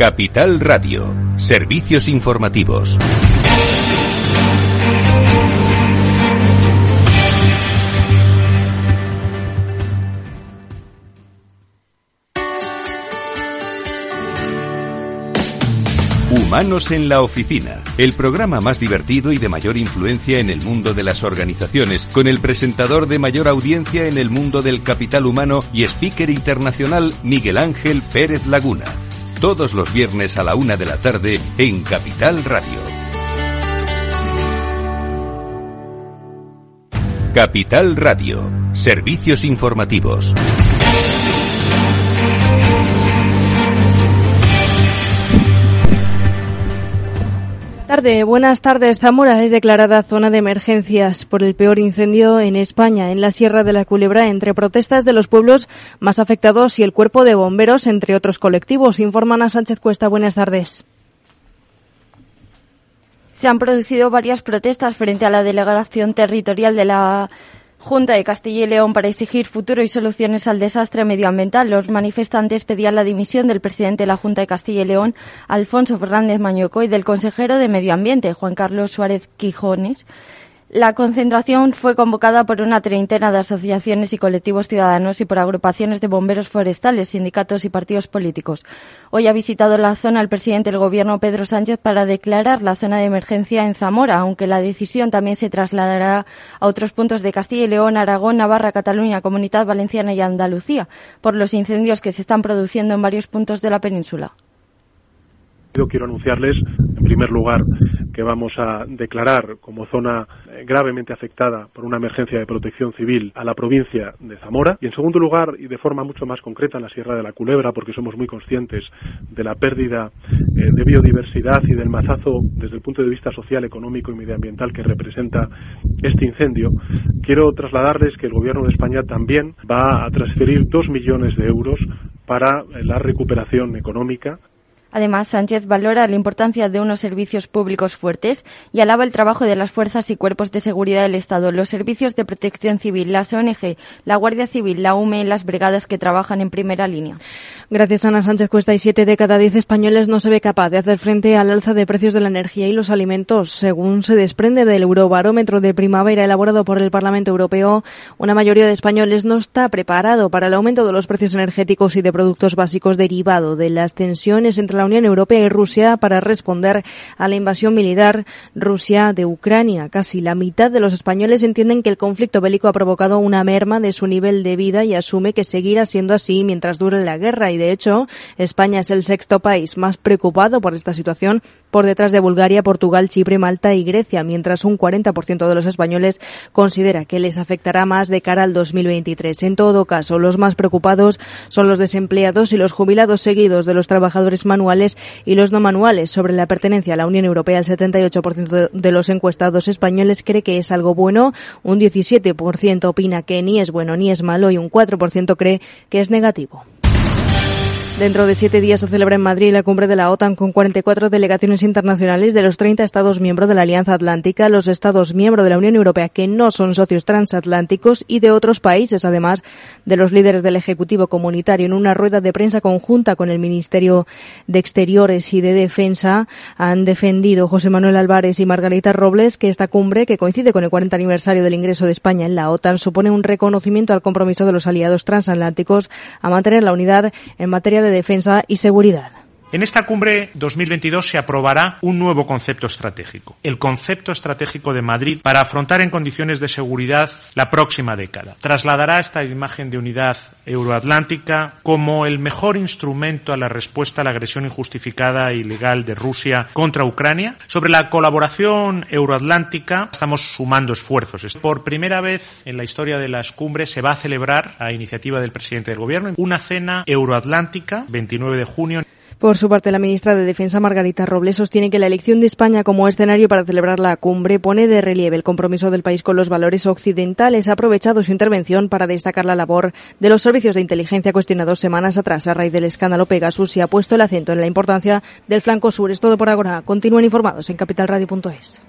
Capital Radio, servicios informativos. Humanos en la Oficina, el programa más divertido y de mayor influencia en el mundo de las organizaciones, con el presentador de mayor audiencia en el mundo del capital humano y speaker internacional Miguel Ángel Pérez Laguna. Todos los viernes a la una de la tarde en Capital Radio. Capital Radio, servicios informativos. Tarde, buenas tardes. Zamora es declarada zona de emergencias por el peor incendio en España, en la Sierra de la Culebra, entre protestas de los pueblos más afectados y el cuerpo de bomberos, entre otros colectivos. Informan a Sánchez Cuesta. Buenas tardes. Se han producido varias protestas frente a la delegación territorial de la Junta de Castilla y León para exigir futuro y soluciones al desastre medioambiental. Los manifestantes pedían la dimisión del presidente de la Junta de Castilla y León, Alfonso Fernández Mañoco, y del consejero de Medio Ambiente, Juan Carlos Suárez Quijones. La concentración fue convocada por una treintena de asociaciones y colectivos ciudadanos y por agrupaciones de bomberos forestales, sindicatos y partidos políticos. Hoy ha visitado la zona el presidente del Gobierno, Pedro Sánchez, para declarar la zona de emergencia en Zamora, aunque la decisión también se trasladará a otros puntos de Castilla y León, Aragón, Navarra, Cataluña, Comunidad Valenciana y Andalucía, por los incendios que se están produciendo en varios puntos de la península. Quiero anunciarles, en primer lugar, que vamos a declarar como zona eh, gravemente afectada por una emergencia de protección civil a la provincia de Zamora. Y, en segundo lugar, y de forma mucho más concreta, en la Sierra de la Culebra, porque somos muy conscientes de la pérdida eh, de biodiversidad y del mazazo desde el punto de vista social, económico y medioambiental que representa este incendio, quiero trasladarles que el Gobierno de España también va a transferir dos millones de euros para eh, la recuperación económica Además, Sánchez valora la importancia de unos servicios públicos fuertes y alaba el trabajo de las fuerzas y cuerpos de seguridad del Estado, los servicios de protección civil, las ONG, la Guardia Civil, la UME las brigadas que trabajan en primera línea. Gracias, Ana Sánchez Cuesta. Y siete de cada diez españoles no se ve capaz de hacer frente al alza de precios de la energía y los alimentos. Según se desprende del Eurobarómetro de primavera elaborado por el Parlamento Europeo, una mayoría de españoles no está preparado para el aumento de los precios energéticos y de productos básicos derivado de las tensiones entre la Unión Europea y Rusia para responder a la invasión militar Rusia de Ucrania. Casi la mitad de los españoles entienden que el conflicto bélico ha provocado una merma de su nivel de vida y asume que seguirá siendo así mientras dure la guerra de hecho, España es el sexto país más preocupado por esta situación, por detrás de Bulgaria, Portugal, Chipre, Malta y Grecia, mientras un 40% de los españoles considera que les afectará más de cara al 2023. En todo caso, los más preocupados son los desempleados y los jubilados seguidos de los trabajadores manuales y los no manuales. Sobre la pertenencia a la Unión Europea, el 78% de los encuestados españoles cree que es algo bueno, un 17% opina que ni es bueno ni es malo y un 4% cree que es negativo. Dentro de siete días se celebra en Madrid la cumbre de la OTAN con 44 delegaciones internacionales de los 30 Estados miembros de la Alianza Atlántica, los Estados miembros de la Unión Europea que no son socios transatlánticos y de otros países, además de los líderes del Ejecutivo Comunitario. En una rueda de prensa conjunta con el Ministerio de Exteriores y de Defensa han defendido José Manuel Álvarez y Margarita Robles que esta cumbre, que coincide con el 40 aniversario del ingreso de España en la OTAN, supone un reconocimiento al compromiso de los aliados transatlánticos a mantener la unidad en materia de defensa y seguridad. En esta cumbre 2022 se aprobará un nuevo concepto estratégico, el concepto estratégico de Madrid para afrontar en condiciones de seguridad la próxima década. Trasladará esta imagen de unidad euroatlántica como el mejor instrumento a la respuesta a la agresión injustificada e ilegal de Rusia contra Ucrania. Sobre la colaboración euroatlántica estamos sumando esfuerzos. Por primera vez en la historia de las cumbres se va a celebrar, a iniciativa del presidente del Gobierno, una cena euroatlántica 29 de junio. Por su parte, la ministra de Defensa, Margarita Robles, sostiene que la elección de España como escenario para celebrar la cumbre pone de relieve el compromiso del país con los valores occidentales. Ha aprovechado su intervención para destacar la labor de los servicios de inteligencia cuestionados semanas atrás a raíz del escándalo Pegasus y ha puesto el acento en la importancia del flanco sur. Es todo por ahora. Continúen informados en capitalradio.es.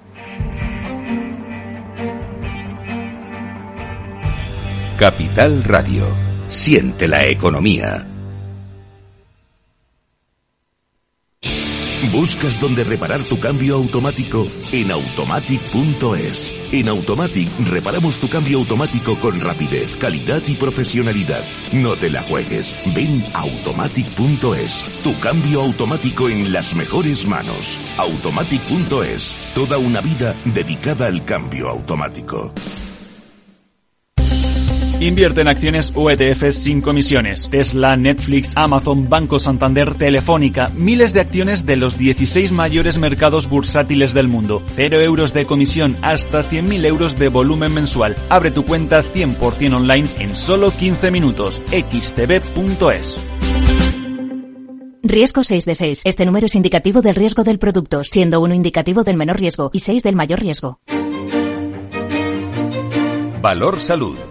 Capital Radio. Siente la economía. ¿Buscas dónde reparar tu cambio automático? En automatic.es. En Automatic reparamos tu cambio automático con rapidez, calidad y profesionalidad. No te la juegues. Ven automatic.es. Tu cambio automático en las mejores manos. Automatic.es. Toda una vida dedicada al cambio automático. Invierte en acciones o ETFs sin comisiones. Tesla, Netflix, Amazon, Banco Santander, Telefónica, miles de acciones de los 16 mayores mercados bursátiles del mundo. Cero euros de comisión hasta 100.000 euros de volumen mensual. Abre tu cuenta 100% online en solo 15 minutos. xtb.es. Riesgo 6 de 6. Este número es indicativo del riesgo del producto, siendo uno indicativo del menor riesgo y 6 del mayor riesgo. Valor Salud.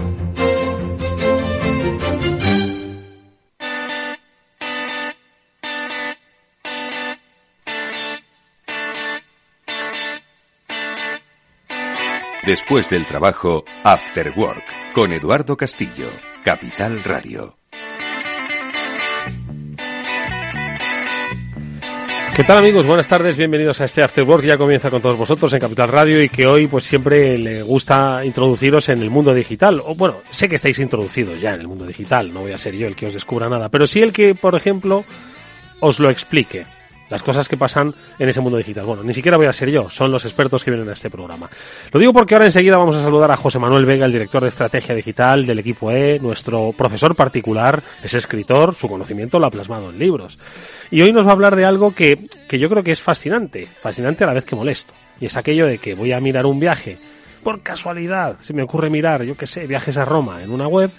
Después del trabajo, After Work, con Eduardo Castillo, Capital Radio. ¿Qué tal amigos? Buenas tardes, bienvenidos a este After Work. Ya comienza con todos vosotros en Capital Radio y que hoy pues siempre le gusta introduciros en el mundo digital. O bueno, sé que estáis introducidos ya en el mundo digital, no voy a ser yo el que os descubra nada, pero sí el que, por ejemplo, os lo explique las cosas que pasan en ese mundo digital. Bueno, ni siquiera voy a ser yo, son los expertos que vienen a este programa. Lo digo porque ahora enseguida vamos a saludar a José Manuel Vega, el director de estrategia digital del equipo E, nuestro profesor particular, es escritor, su conocimiento lo ha plasmado en libros. Y hoy nos va a hablar de algo que, que yo creo que es fascinante, fascinante a la vez que molesto. Y es aquello de que voy a mirar un viaje, por casualidad, se me ocurre mirar, yo qué sé, viajes a Roma en una web,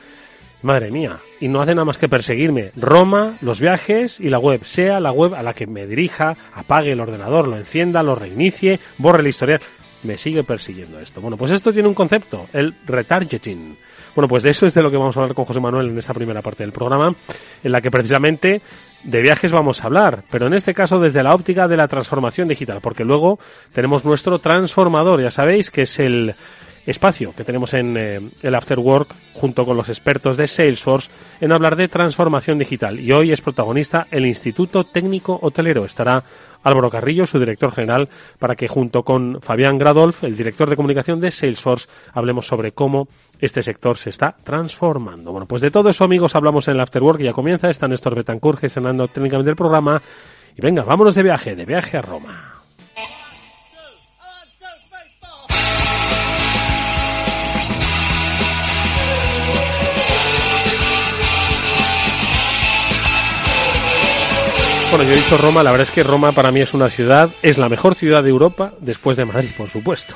Madre mía, y no hace nada más que perseguirme. Roma, los viajes y la web, sea la web a la que me dirija, apague el ordenador, lo encienda, lo reinicie, borre el historial. Me sigue persiguiendo esto. Bueno, pues esto tiene un concepto, el retargeting. Bueno, pues de eso es de lo que vamos a hablar con José Manuel en esta primera parte del programa, en la que precisamente de viajes vamos a hablar, pero en este caso desde la óptica de la transformación digital, porque luego tenemos nuestro transformador, ya sabéis, que es el espacio que tenemos en eh, el After Work junto con los expertos de Salesforce en hablar de transformación digital. Y hoy es protagonista el Instituto Técnico Hotelero. Estará Álvaro Carrillo, su director general, para que junto con Fabián Gradolf, el director de comunicación de Salesforce, hablemos sobre cómo este sector se está transformando. Bueno, pues de todo eso, amigos, hablamos en el After Work. Ya comienza. Está Néstor Betancourt gestionando técnicamente el programa. Y venga, vámonos de viaje, de viaje a Roma. Bueno, yo he dicho Roma, la verdad es que Roma para mí es una ciudad, es la mejor ciudad de Europa después de Madrid, por supuesto.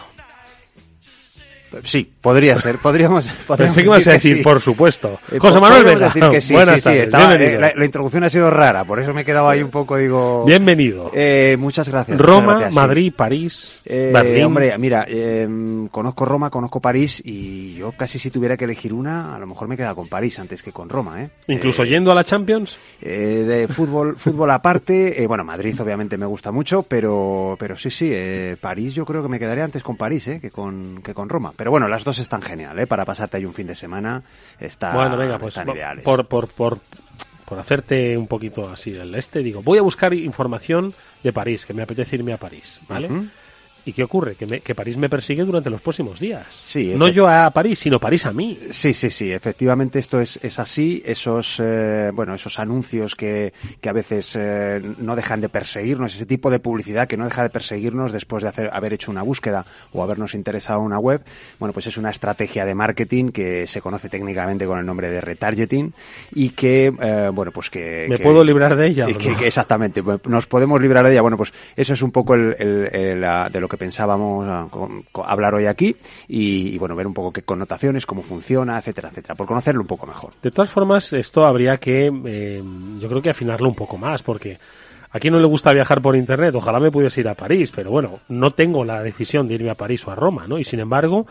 Sí, podría ser. Podríamos, podríamos Pensé que ibas a decir, por supuesto. Eh, José Manuel Vega. decir que sí, Buenas sí, tardes, estaba- eh, la, la introducción ha sido rara, por eso me he quedado ahí un poco, digo... Bienvenido. Eh, muchas gracias. muchas Roma, gracias. Madrid, París, Eh, Berlín. Hombre, mira, eh, conozco Roma, conozco París y yo casi si tuviera que elegir una, a lo mejor me queda con París antes que con Roma, ¿eh? Incluso yendo a la Champions. eh, de fútbol, fútbol aparte, eh, bueno, Madrid obviamente me gusta mucho, pero, pero sí, sí, eh, París yo creo que me quedaría antes con París, eh, que con, que con Roma. Pero bueno, las dos están genial, eh, para pasarte ahí un fin de semana, está, bueno, venga, pues están ideales. por, por, por, por hacerte un poquito así el este, digo, voy a buscar información de París, que me apetece irme a París, ¿vale? ¿Y qué ocurre? Que, me- que París me persigue durante los próximos días. Sí, no yo a París, sino París a mí. Sí, sí, sí, efectivamente esto es, es así. Esos, eh, bueno, esos anuncios que, que a veces eh, no dejan de perseguirnos, ese tipo de publicidad que no deja de perseguirnos después de hacer, haber hecho una búsqueda o habernos interesado en una web, bueno, pues es una estrategia de marketing que se conoce técnicamente con el nombre de retargeting y que, eh, bueno, pues que... ¿Me que- puedo librar de ella que- no? exactamente, pues, nos podemos librar de ella. Bueno, pues eso es un poco el, el- el, de lo que pensábamos ah, hablar hoy aquí y, y, bueno, ver un poco qué connotaciones, cómo funciona, etcétera, etcétera, por conocerlo un poco mejor. De todas formas, esto habría que, eh, yo creo que afinarlo un poco más, porque a quién no le gusta viajar por Internet, ojalá me pudiese ir a París, pero bueno, no tengo la decisión de irme a París o a Roma, ¿no? Y sin embargo,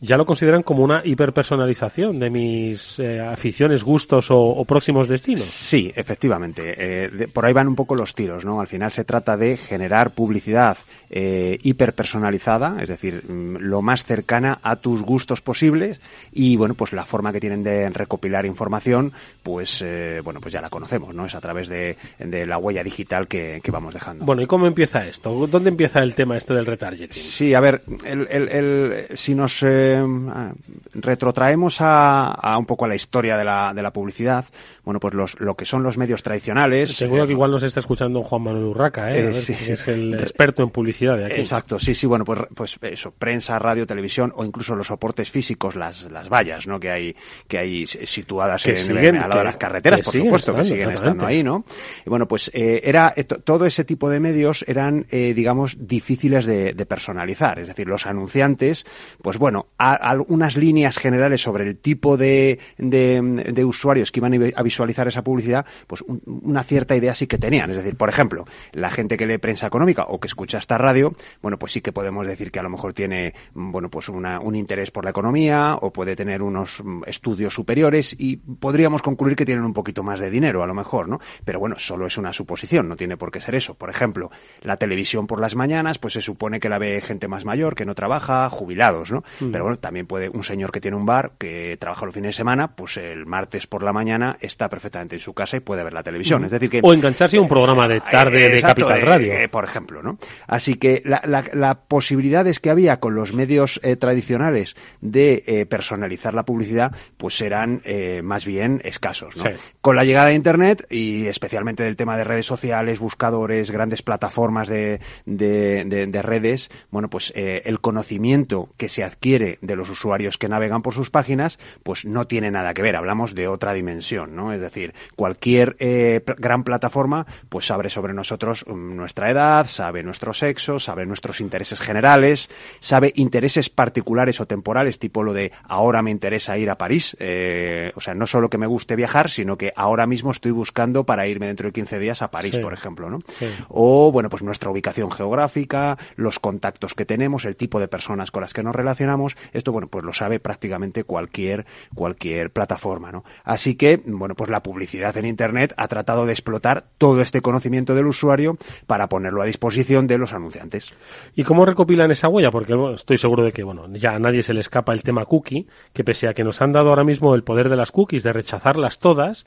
ya lo consideran como una hiperpersonalización de mis eh, aficiones, gustos o, próximos destinos. Sí, efectivamente. Eh, por ahí van un poco los tiros, ¿no? Al final se trata de generar publicidad eh, hiperpersonalizada, es decir, mm, lo más cercana a tus gustos posibles y, bueno, pues la forma que tienen de recopilar información, pues, eh, bueno, pues ya la conocemos, ¿no? Es a través de, de la huella digital que, que, vamos dejando. Bueno, ¿y cómo empieza esto? ¿Dónde empieza el tema este del retargeting? Sí, a ver, el, el, el si nos eh, retrotraemos a, a, un poco a la historia de la, de la publicidad, bueno, pues los, lo que son los medios tradicionales. Seguro que igual nos está escuchando Juan Manuel Urraca, ¿eh? sí, es el experto en publicidad de aquí. Exacto, sí, sí, bueno, pues, pues eso, prensa, radio, televisión o incluso los soportes físicos, las, las vallas, ¿no? Que hay, que hay situadas en, siguen, al lado de las carreteras, por supuesto, que siguen estando ahí, ¿no? Y bueno, pues eh, era, eh, todo ese tipo de medios eran, eh, digamos, difíciles de, de, personalizar. Es decir, los anunciantes, pues bueno, algunas líneas generales sobre el tipo de, de, de, usuarios que iban a visualizar esa publicidad, pues una cierta idea sí que tenían. Es decir, por ejemplo, la gente que lee prensa económica o que escucha esta radio, bueno, pues sí que podemos decir que a lo mejor tiene, bueno, pues una, un interés por la economía o puede tener unos mm, estudios superiores y podríamos concluir que tienen un poquito más de dinero, a lo mejor, ¿no? Pero bueno, solo es una suposición, no tiene por qué ser eso. Por ejemplo, la televisión por las mañanas, pues se supone que la ve gente más mayor, que no trabaja, jubilados, ¿no? Mm. Pero bueno, también puede un señor que tiene un bar, que trabaja los fines de semana, pues el martes por la mañana está perfectamente en su casa y puede ver la televisión. Es decir que... O engancharse a un programa de tarde de Capital Radio. Eh, por ejemplo, ¿no? Así que la, la, la, posibilidades que había con los medios eh, tradicionales de eh, personalizar la publicidad, pues eran eh, más bien escasos. ¿no? Sí. Con la llegada de Internet y especialmente del tema de redes sociales, buscadores, grandes plataformas de, de, de, de redes, bueno, pues eh, el conocimiento que se adquiere de los usuarios que navegan por sus páginas, pues no tiene nada que ver. Hablamos de otra dimensión, ¿no? Es decir, cualquier eh, gran plataforma, pues sabe sobre nosotros um, nuestra edad, sabe nuestro sexo, sabe nuestros intereses generales, sabe intereses particulares o temporales, tipo lo de ahora me interesa ir a París, eh, o sea, no solo que me guste viajar, sino que ahora mismo estoy buscando para irme dentro de 15 días a París, sí. por ejemplo, ¿no? Sí. O, bueno, pues nuestra ubicación geográfica, los contactos que tenemos, el tipo de personas con las que nos relacionamos, esto, bueno, pues lo sabe prácticamente cualquier, cualquier plataforma, ¿no? Así que, bueno, pues la publicidad en Internet ha tratado de explotar todo este conocimiento del usuario para ponerlo a disposición de los anunciantes. ¿Y cómo recopilan esa huella? Porque estoy seguro de que, bueno, ya a nadie se le escapa el tema cookie, que pese a que nos han dado ahora mismo el poder de las cookies, de rechazarlas todas,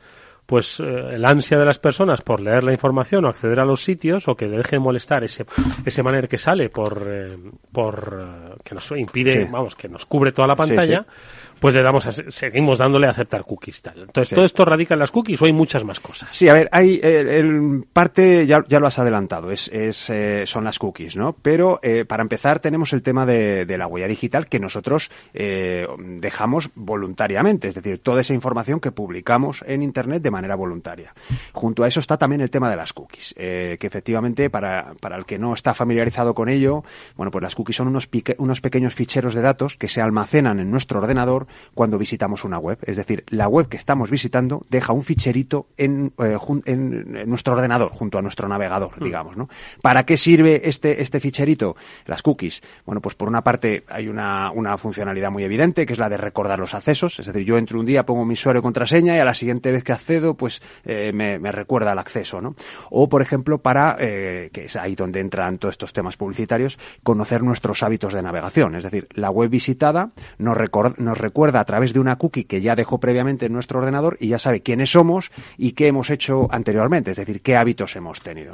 pues eh, el ansia de las personas por leer la información o acceder a los sitios o que deje de molestar ese ese manera que sale por eh, por eh, que nos impide sí. vamos que nos cubre toda la pantalla sí, sí pues le damos a, seguimos dándole a aceptar cookies tal. Entonces, sí. ¿todo esto radica en las cookies o hay muchas más cosas? Sí, a ver, hay el, el parte, ya, ya, lo has adelantado, es, es eh, son las cookies, ¿no? Pero eh, para empezar tenemos el tema de, de la huella digital que nosotros eh, dejamos voluntariamente, es decir, toda esa información que publicamos en Internet de manera voluntaria. Junto a eso está también el tema de las cookies, eh, que efectivamente para, para el que no está familiarizado con ello, bueno, pues las cookies son unos, pique, unos pequeños ficheros de datos que se almacenan en nuestro ordenador cuando visitamos una web. Es decir, la web que estamos visitando deja un ficherito en, eh, en, en nuestro ordenador, junto a nuestro navegador, mm. digamos, ¿no? ¿Para qué sirve este, este ficherito? Las cookies. Bueno, pues por una parte hay una, una funcionalidad muy evidente, que es la de recordar los accesos. Es decir, yo entro un día, pongo mi usuario y contraseña y a la siguiente vez que accedo, pues eh, me, me, recuerda el acceso, ¿no? O, por ejemplo, para, eh, que es ahí donde entran todos estos temas publicitarios, conocer nuestros hábitos de navegación. Es decir, la web visitada nos, record, nos recuerda a través de una cookie que ya dejó previamente en nuestro ordenador y ya sabe quiénes somos y qué hemos hecho anteriormente, es decir, qué hábitos hemos tenido.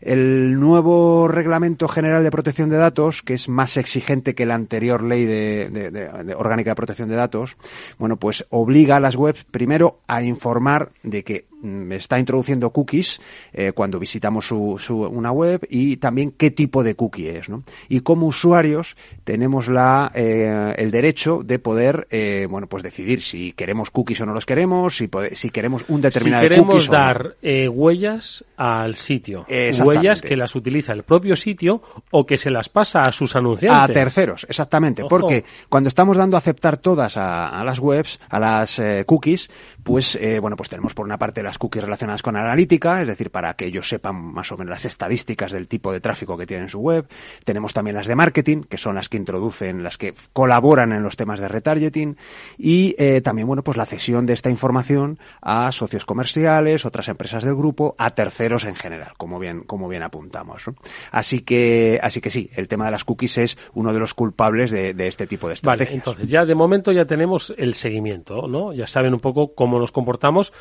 El nuevo Reglamento General de Protección de Datos, que es más exigente que la anterior ley de, de, orgánica de protección de datos, bueno, pues obliga a las webs primero a informar de que está introduciendo cookies eh, cuando visitamos su, su, una web y también qué tipo de cookie es. ¿no? Y como usuarios tenemos la, eh, el derecho de poder eh, bueno, pues decidir si queremos cookies o no los queremos, si, si queremos un determinado si queremos dar eh, huellas al sitio, huellas que las utiliza el propio sitio o que se las pasa a sus anunciantes. A terceros, exactamente, porque cuando estamos dando a aceptar todas a, las webs, a las eh, cookies, pues bueno, pues tenemos por una parte las cookies relacionadas con analítica, es decir, para que ellos sepan más o menos las estadísticas del tipo de tráfico que tiene en su web. Tenemos también las de marketing, que son las que introducen, las que colaboran en los temas de retargeting y eh, también, bueno, pues la cesión de esta información a socios comerciales, otras empresas del grupo, a terceros en general, como bien, como bien apuntamos. Así que, así que sí, el tema de las cookies es uno de los culpables de, este tipo de estrategias. Vale, entonces ya de momento ya tenemos el seguimiento, ¿no? Ya saben un poco cómo nos comportamos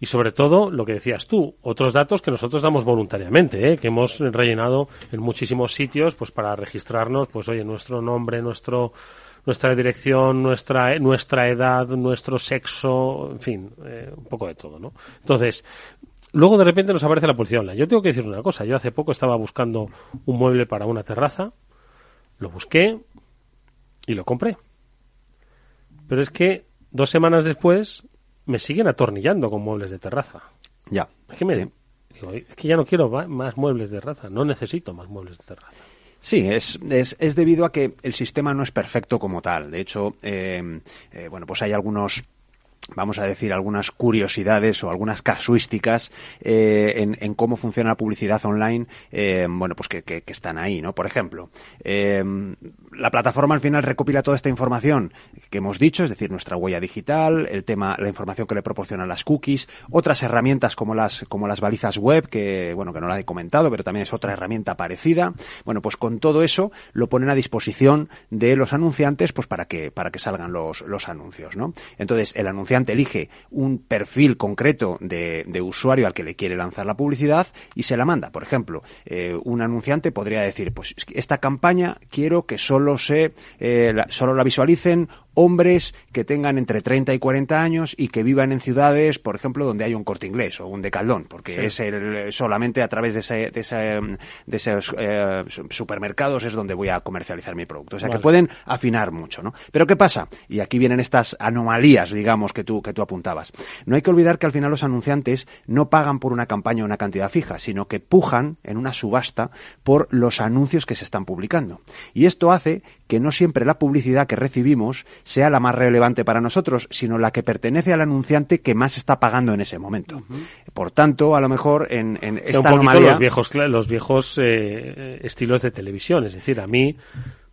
y sobre todo lo que decías tú, otros datos que nosotros damos voluntariamente, ¿eh? que hemos rellenado en muchísimos sitios pues para registrarnos, pues oye, nuestro nombre, nuestro nuestra dirección, nuestra nuestra edad, nuestro sexo, en fin, eh, un poco de todo, ¿no? Entonces, luego de repente nos aparece la policía online. Yo tengo que decir una cosa, yo hace poco estaba buscando un mueble para una terraza, lo busqué y lo compré. Pero es que dos semanas después me siguen atornillando con muebles de terraza. Ya. Es que, me, es que ya no quiero más muebles de terraza, no necesito más muebles de terraza. Sí, es, es, es, debido a que el sistema no es perfecto como tal. De hecho, eh, eh, bueno, pues hay algunos vamos a decir, algunas curiosidades o algunas casuísticas eh, en, en, cómo funciona la publicidad online, eh, bueno, pues que, que, que, están ahí, ¿no? Por ejemplo, eh, la plataforma al final recopila toda esta información que hemos dicho, es decir, nuestra huella digital, el tema, la información que le proporcionan las cookies, otras herramientas como las, como las balizas web, que, bueno, que no la he comentado, pero también es otra herramienta parecida. Bueno, pues con todo eso lo ponen a disposición de los anunciantes, pues para que, para que salgan los, los anuncios, ¿no? Entonces, el anunciante elige un perfil concreto de, usuario al que le quiere lanzar la publicidad y se la manda. Por ejemplo, eh, un anunciante podría decir, pues esta campaña quiero que solo se, eh, solo la visualicen hombres que tengan entre 30 y 40 años y que vivan en ciudades, por ejemplo, donde hay un corte inglés o un decaldón, porque es el, solamente a través de, ese, de, ese, de esos eh, supermercados es donde voy a comercializar mi producto. O sea, que pueden afinar mucho, ¿no? Pero ¿qué pasa? Y aquí vienen estas anomalías, digamos, que tú, que tú apuntabas. No hay que olvidar que al final los anunciantes no pagan por una campaña una cantidad fija, sino que pujan en una subasta por los anuncios que se están publicando. Y esto hace que no siempre la publicidad que recibimos sea la más relevante para nosotros, sino la que pertenece al anunciante que más está pagando en ese momento. Por tanto, a lo mejor en, en esta un los viejos, los viejos eh, estilos de televisión, es decir, a mí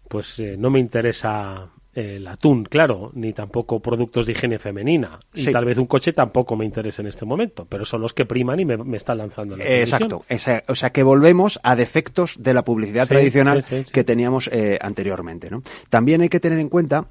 pues eh, no me interesa el atún, claro, ni tampoco productos de higiene femenina. Y tal vez un coche tampoco me interesa en este momento, pero son los que priman y me, están lanzando. En la Exacto, o sea que volvemos a defectos de la publicidad tradicional que teníamos eh, anteriormente. ¿no? También hay que tener en cuenta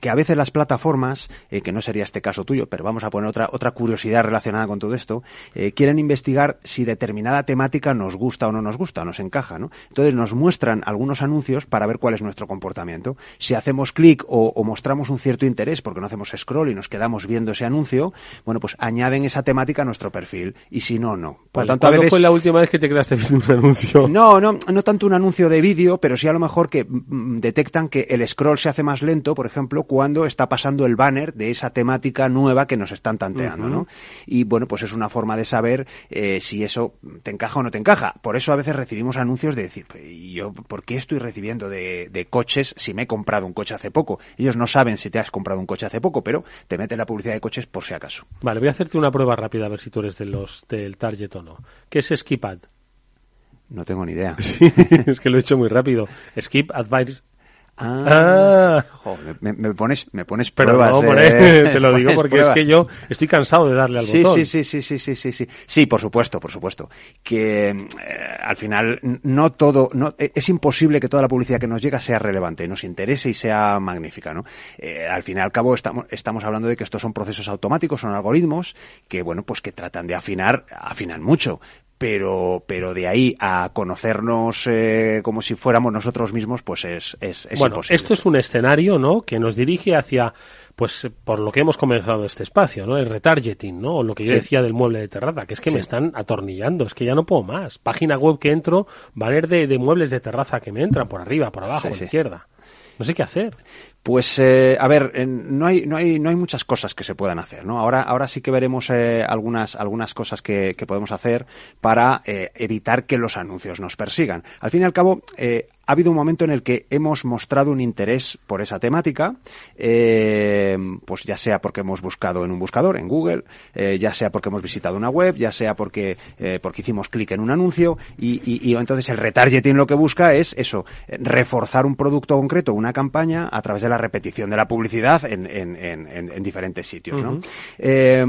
que a veces las plataformas, eh, que no sería este caso tuyo, pero vamos a poner otra, otra curiosidad relacionada con todo esto, eh, quieren investigar si determinada temática nos gusta o no nos gusta, nos encaja, ¿no? Entonces nos muestran algunos anuncios para ver cuál es nuestro comportamiento. Si hacemos clic o, mostramos un cierto interés porque no hacemos scroll y nos quedamos viendo ese anuncio, bueno, pues añaden esa temática a nuestro perfil y si no, no. Por tanto, ¿Cuándo fue la última vez que te quedaste viendo un anuncio? No, no, no tanto un anuncio de vídeo, pero sí a lo mejor que mm, detectan que el scroll se hace más lento, por ejemplo, cuando está pasando el banner de esa temática nueva que nos están tanteando, ¿no? Y bueno, pues es una forma de saber eh, si eso te encaja o no te encaja. Por eso a veces recibimos anuncios de decir, pues, yo, ¿por qué estoy recibiendo de, coches si me he comprado un coche hace poco? Ellos no saben si te has comprado un coche hace poco, pero te meten la publicidad de coches por si acaso. Vale, voy a hacerte una prueba rápida a ver si tú eres de los del target o no. ¿Qué es Skipad? No tengo ni idea. es que lo he hecho muy rápido. Skip Advice Ah, me, pones, me pones pruebas. Eh, te lo digo porque es que yo estoy cansado de darle al sí, botón. Sí, sí, sí, sí, sí, sí, sí. Sí, por supuesto, por supuesto. Que eh, al final no todo, no, eh, es imposible que toda la publicidad que nos llega sea relevante, nos interese y sea magnífica, ¿no? al fin y al cabo estamos, estamos hablando de que estos son procesos automáticos, son algoritmos que, bueno, pues que tratan de afinar, afinan mucho pero, pero de ahí a conocernos eh, como si fuéramos nosotros mismos, pues es, es, es bueno, Esto es un escenario, ¿no? Que nos dirige hacia, pues, por lo que hemos comenzado este espacio, ¿no? El retargeting, ¿no? O lo que yo decía del mueble de terraza, que es que me están atornillando, es que ya no puedo más. Página web que entro, banner de, de muebles de terraza que me entran por arriba, por abajo, por la izquierda. No sé qué hacer. Pues eh, a ver, no hay no hay no hay muchas cosas que se puedan hacer, ¿no? Ahora ahora sí que veremos eh, algunas algunas cosas que, que podemos hacer para eh, evitar que los anuncios nos persigan. Al fin y al cabo ha habido un momento en el que hemos mostrado un interés por esa temática, pues ya sea porque hemos buscado en un buscador, en Google, ya sea porque hemos visitado una web, ya sea porque porque hicimos clic en un anuncio y, y, y entonces el retargeting lo que busca es eso, reforzar un producto concreto, una campaña a través de la repetición de la publicidad en, en, en, en diferentes sitios. ¿no? eh,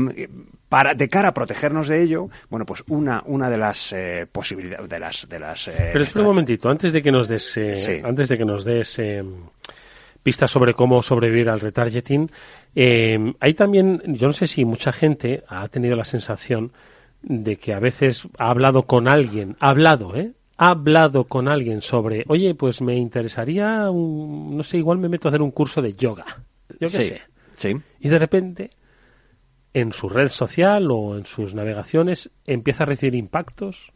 para de cara a protegernos de ello, bueno, pues una una de las eh, posibilidades de las de las. Eh, Pero espera un momentito, antes de que nos des eh, sí. antes de que nos des eh, pistas sobre cómo sobrevivir al retargeting, eh, hay también, yo no sé si mucha gente ha tenido la sensación de que a veces ha hablado con alguien, ha hablado, ¿eh? Ha hablado con alguien sobre, oye, pues me interesaría, un, no sé, igual me meto a hacer un curso de yoga. Yo qué sí, sé. Sí. Y de repente, en su red social o en sus navegaciones, empieza a recibir impactos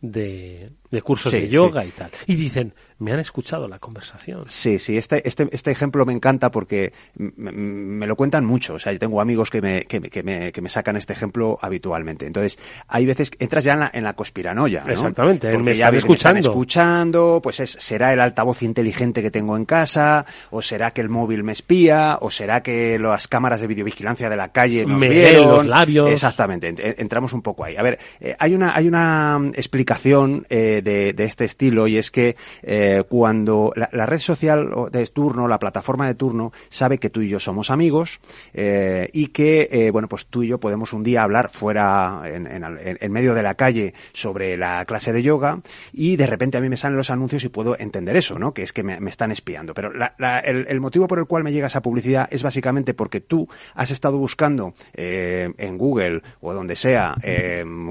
de, de cursos Sí, de yoga sí. y tal. Y dicen, me han escuchado la conversación. Sí, sí, este, este, este ejemplo me encanta porque me, me lo cuentan mucho. O sea, yo tengo amigos que me, que, me, que, me, que me sacan este ejemplo habitualmente. Entonces, hay veces que entras ya en la, en la conspiranoia. ¿no? Exactamente, Porque me ya están ves, me están escuchando. escuchando, pues es, será el altavoz inteligente que tengo en casa, o será que el móvil me espía, o será que las cámaras de videovigilancia de la calle nos Me vieron. los labios. Exactamente, ent- entramos un poco ahí. A ver, eh, hay una, hay una mm, explicación eh, de, este estilo y es que eh, cuando la, red social de turno, la plataforma de turno, sabe que tú y yo somos amigos eh, y que, eh, bueno, pues tú y yo podemos un día hablar fuera, en, en, en- medio de la calle, sobre la clase de yoga y de repente a mí me salen los anuncios y puedo entender eso, ¿no? Que es que me, están espiando. Pero la- el, el motivo por el cual me llega esa publicidad es básicamente porque tú has estado buscando en Google o donde sea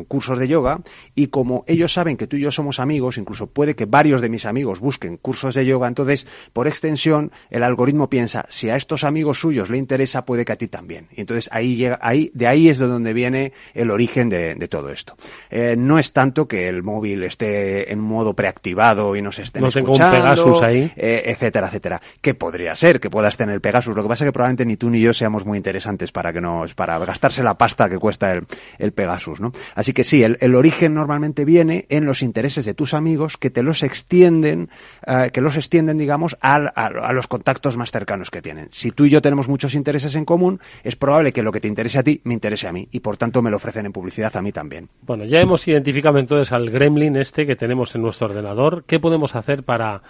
cursos de yoga y como ellos saben que tú y yo somos amigos, incluso puede que varios de mis amigos busquen cursos de yoga, entonces por extensión el algoritmo piensa si a estos amigos suyos le interesa puede que a ti también. Y entonces ahí llega, ahí de ahí es de donde viene el origen de, de todo esto. Eh, no es tanto que el móvil esté en modo preactivado y nos estén No tengo un escuchando, Pegasus ahí. eh, etcétera, etcétera. Que podría ser que puedas tener Pegasus. Lo que pasa es que probablemente ni tú ni yo seamos muy interesantes para que nos, para gastarse la pasta que cuesta el, el Pegasus, ¿no? Así que sí, el, el origen normalmente viene en los intereses de tus amigos que te los extienden, eh, que los extienden, digamos, a, a los contactos más cercanos que tienen. Si tú y yo tenemos muchos intereses en común, es probable que lo que te interese a ti me interese a mí y por tanto me lo ofrecen en publicidad a mí también. Bueno, ya hemos identificado entonces al gremlin este que tenemos en nuestro ordenador. ¿Qué podemos hacer para,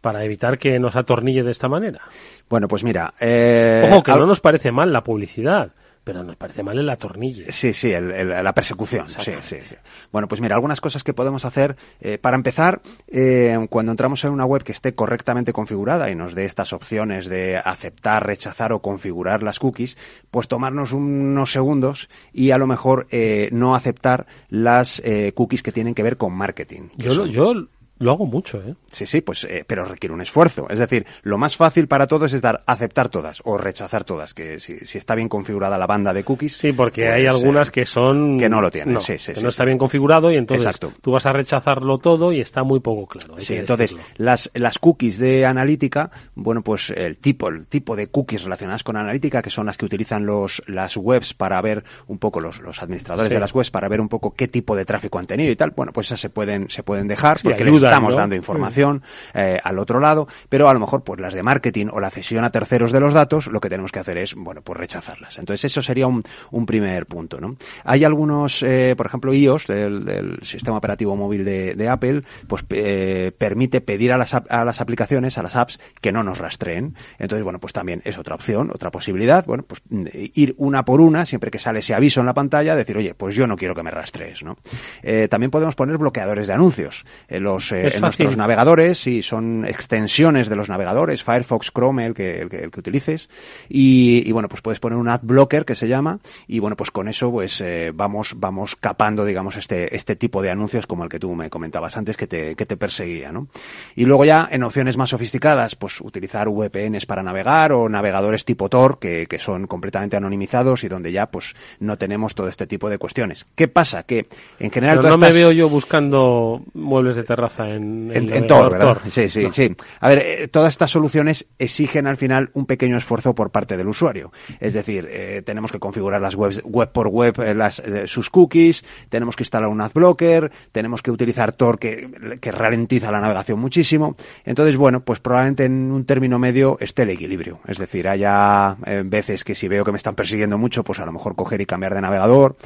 para evitar que nos atornille de esta manera? Bueno, pues mira, eh, Ojo, que al- no nos parece mal la publicidad, pero nos parece mal el atornille. Sí, sí, el- el- la persecución. Sí, sí, sí. Bueno, pues mira, algunas cosas que podemos hacer. eh, para empezar, eh, cuando entramos en una web que esté correctamente configurada y nos dé estas opciones de aceptar, rechazar o configurar las cookies, pues tomarnos unos segundos y a lo mejor eh, no aceptar las eh, cookies que tienen que ver con marketing. Yo, son- yo lo hago mucho, ¿eh? Sí, sí, pues, eh, pero requiere un esfuerzo. Es decir, lo más fácil para todos es dar aceptar todas o rechazar todas, que si, si está bien configurada la banda de cookies. Sí, porque pues, hay eh, algunas que son... que no lo tienen, sí, sí, que sí, no sí. está bien configurado y entonces Exacto. tú vas a rechazarlo todo y está muy poco claro. Sí, entonces las, las cookies de analítica, bueno, pues el tipo, el tipo de cookies relacionadas con analítica, que son las que utilizan los, las webs para ver un poco los, los administradores de las webs para ver un poco qué tipo de tráfico han tenido y tal, bueno, pues esas se pueden, se pueden dejar porque estamos dando información eh, al otro lado, pero a lo mejor pues las de marketing o la cesión a terceros de los datos, lo que tenemos que hacer es, bueno, pues rechazarlas. Entonces eso sería un, un primer punto, ¿no? Hay algunos, eh, por ejemplo, iOS, del, del sistema operativo móvil de, de Apple, pues eh, permite pedir a las, a las aplicaciones, a las apps, que no nos rastreen. Entonces, bueno, pues también es otra opción, otra posibilidad, bueno, pues ir una por una, siempre que sale ese aviso en la pantalla, decir, oye, pues yo no quiero que me rastrees, ¿no? Eh, también podemos poner bloqueadores de anuncios. En los, eh, en nuestros navegadores, y son extensiones de los navegadores, Firefox, Chrome, el que, el que, el que utilices, y, y, bueno, pues puedes poner un ad blocker que se llama, y bueno, pues con eso pues eh, vamos, vamos capando, digamos, este, este tipo de anuncios como el que tú me comentabas antes que te, que te perseguía, ¿no? Y luego ya en opciones más sofisticadas, pues utilizar VPNs para navegar o navegadores tipo Tor, que, que son completamente anonimizados y donde ya pues no tenemos todo este tipo de cuestiones. ¿Qué pasa? Que en general Pero no me estas- veo yo buscando muebles de terraza sea, en, En, el en Tor, ¿verdad? Sí, sí, sí. A ver, eh, todas estas soluciones exigen al final un pequeño esfuerzo por parte del usuario. Es decir, eh, tenemos que configurar las webs web por web, eh, las, sus cookies, tenemos que instalar un adblocker, tenemos que utilizar Tor que, que ralentiza la navegación muchísimo. Entonces, bueno, pues probablemente en un término medio esté el equilibrio. Es decir, haya veces que si veo que me están persiguiendo mucho, pues a lo mejor coger y cambiar de navegador,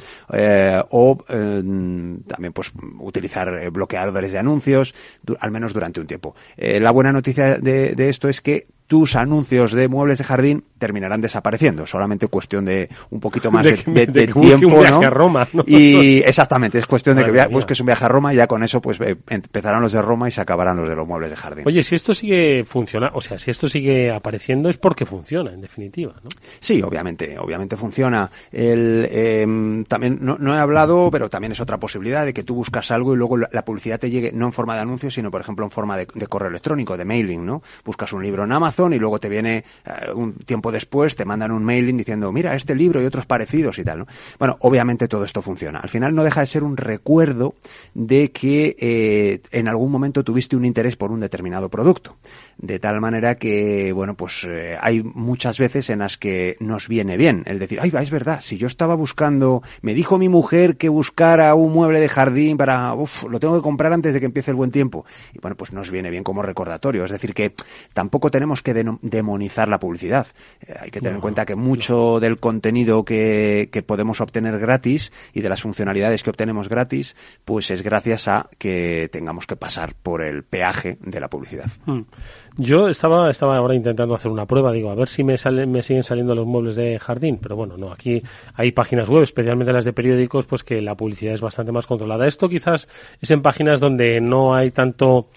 o también pues utilizar bloqueadores de anuncios, al menos durante un tiempo. Eh, la buena noticia de, de esto es que tus anuncios de muebles de jardín terminarán desapareciendo, solamente cuestión de un poquito más De de, de- de busque un tiempo, viaje ¿no? a Roma, ¿no? Y exactamente, es cuestión de que busques un viaje a Roma y ya con eso pues eh, empezarán los de Roma y se acabarán los de los muebles de jardín. Oye, si esto sigue funcionando, o sea, si esto sigue apareciendo es porque funciona, en definitiva, ¿no? Sí, obviamente, obviamente funciona. El, em, también no, no he hablado, pero también es otra posibilidad de que tú buscas algo y luego la, la publicidad te llegue no en forma de anuncio, sino por ejemplo en forma de, de correo electrónico, de mailing, ¿no? Buscas un libro en Amazon y luego te viene eh, un tiempo después te mandan un mailing diciendo mira este libro y otros parecidos y tal, ¿no? Bueno, obviamente todo esto funciona. Al final no deja de ser un recuerdo de que eh, en algún momento tuviste un interés por un determinado producto, de tal manera que bueno pues eh, hay muchas veces en las que nos viene bien el decir, ay, es verdad, si yo estaba buscando, me dijo mi mujer que buscara un mueble de jardín para, uff, lo tengo que comprar antes de que empiece el buen tiempo. Y bueno, pues nos viene bien como recordatorio. Es decir, que tampoco tenemos que demonizar la publicidad. Eh, hay que tener en cuenta que mucho del contenido que, que podemos obtener gratis y de las funcionalidades que obtenemos gratis, pues es gracias a que tengamos que pasar por el peaje de la publicidad. Mm. Yo estaba, estaba ahora intentando hacer una prueba, digo, a ver si me, salen, me siguen saliendo los muebles de jardín, pero bueno, no, aquí hay páginas web, especialmente las de periódicos, pues que la publicidad es bastante más controlada. Esto quizás es en páginas donde no hay tanto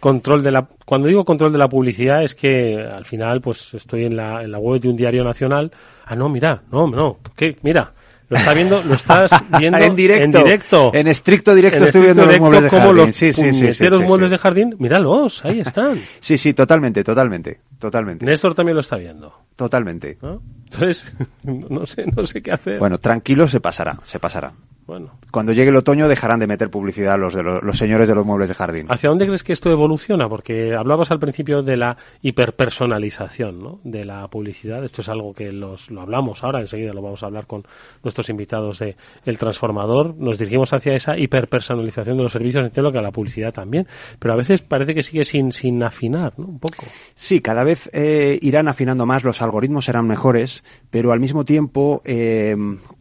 control de la cuando digo control de la publicidad es que al final pues estoy en la, en la web de un diario nacional ah no mira no no ¿qué? mira lo está viendo lo estás viendo en directo. en directo En estricto directo En estoy viendo los directo, muebles de jardín. los Sí, sí, sí, sí, puñeteros sí, muebles sí. de jardín míralos ahí están Sí, sí, totalmente, totalmente, totalmente, Néstor también lo está viendo totalmente. ¿no? entonces no sé no sé qué hacer Bueno, tranquilo, se pasará, se pasará. Bueno Cuando llegue el otoño dejarán de meter publicidad los de los, los señores de los muebles de jardín. ¿Hacia dónde crees que esto evoluciona? Porque hablabas al principio de la hiperpersonalización ¿no? de la publicidad. Esto es algo que los, lo hablamos ahora, enseguida lo vamos a hablar con nuestros invitados de El Transformador. Nos dirigimos hacia esa hiperpersonalización de los servicios, entiendo que a la publicidad también. Pero a veces parece que sigue sin, sin afinar, ¿no? Un poco. Sí, cada vez eh, irán afinando más, los algoritmos serán mejores, pero al mismo tiempo eh,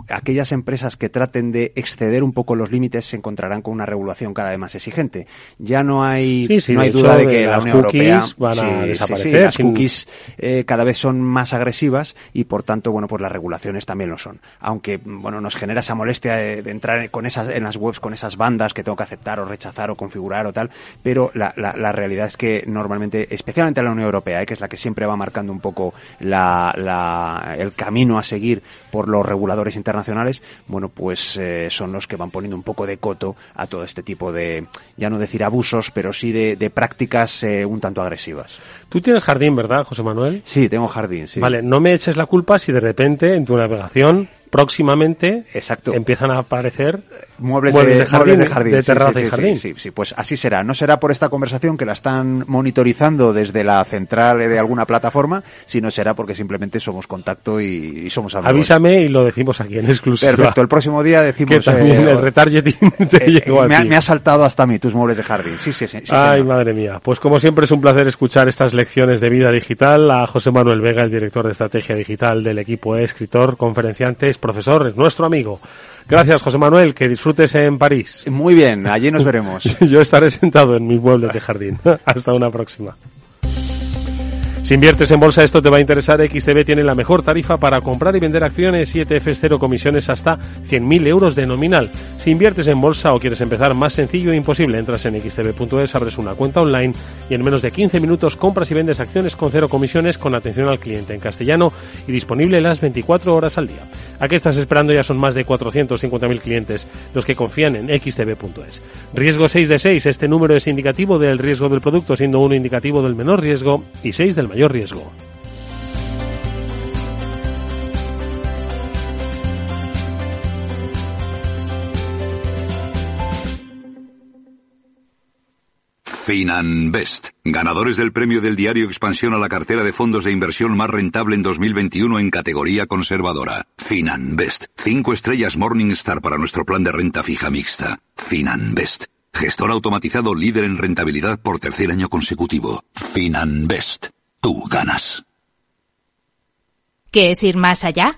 aquellas empresas que traten de exceder un poco los límites se encontrarán con una regulación cada vez más exigente. Ya no hay, Sí, sí, no hay duda de que la Unión Europea van a sí, desaparecer las sin- cookies eh, cada vez son más agresivas y por tanto, bueno, pues las regulaciones también lo son. Aunque, bueno, nos genera esa molestia de, de entrar con esas, en las webs con esas bandas que tengo que aceptar o rechazar o configurar o tal, pero la, la, la realidad es que normalmente, especialmente la Unión Europea, eh, que es la que siempre va marcando un poco la, la- el camino a seguir por los reguladores internacionales, bueno, pues eh, son los que van poniendo un poco de coto a todo este tipo de, ya no decir abusos, pero sí de, de prácticas eh, un tanto agresivas. Tú tienes jardín, ¿verdad, José Manuel? Sí, tengo jardín, sí. Vale, no me eches la culpa si de repente en tu navegación próximamente Exacto. empiezan a aparecer muebles, Muebles de, de jardín, muebles de jardín, de sí, terraza sí, y jardín. Sí, sí, pues así será. No será por esta conversación que la están monitorizando desde la central de alguna plataforma, sino será porque simplemente somos contacto y, y somos amigos. Avísame y lo decimos aquí en exclusiva. Perfecto, el próximo día decimos... que también eh, el retargeting te eh, llegó a me, ha, ti. me ha saltado hasta a mí tus muebles de jardín. Sí, sí, sí. Ay, señor. madre mía. Pues como siempre es un placer escuchar estas lecciones de vida digital a José Manuel Vega, el director de estrategia digital del equipo, es escritor, conferenciante, es profesor, es nuestro amigo. Gracias, José Manuel, que disfrutes en París. Muy bien, allí nos veremos. Yo estaré sentado en mis muebles de jardín. Hasta una próxima. Si inviertes en bolsa, esto te va a interesar. XTB tiene la mejor tarifa para comprar y vender acciones y ETFs cero comisiones hasta 100.000 euros de nominal. Si inviertes en bolsa o quieres empezar más sencillo e imposible, entras en xtb.es, abres una cuenta online y en menos de 15 minutos compras y vendes acciones con cero comisiones con atención al cliente en castellano y disponible las 24 horas al día. ¿A qué estás esperando? Ya son más de 450.000 clientes los que confían en xtb.es. Riesgo 6 de 6. Este número es indicativo del riesgo del producto, siendo uno indicativo del menor riesgo y 6 del mayor riesgo. Finanbest, ganadores del premio del diario Expansión a la cartera de fondos de inversión más rentable en 2021 en categoría conservadora. Finanbest, cinco estrellas Morningstar para nuestro plan de renta fija mixta. Finanbest, gestor automatizado líder en rentabilidad por tercer año consecutivo. Finanbest, tú ganas. ¿Qué es ir más allá?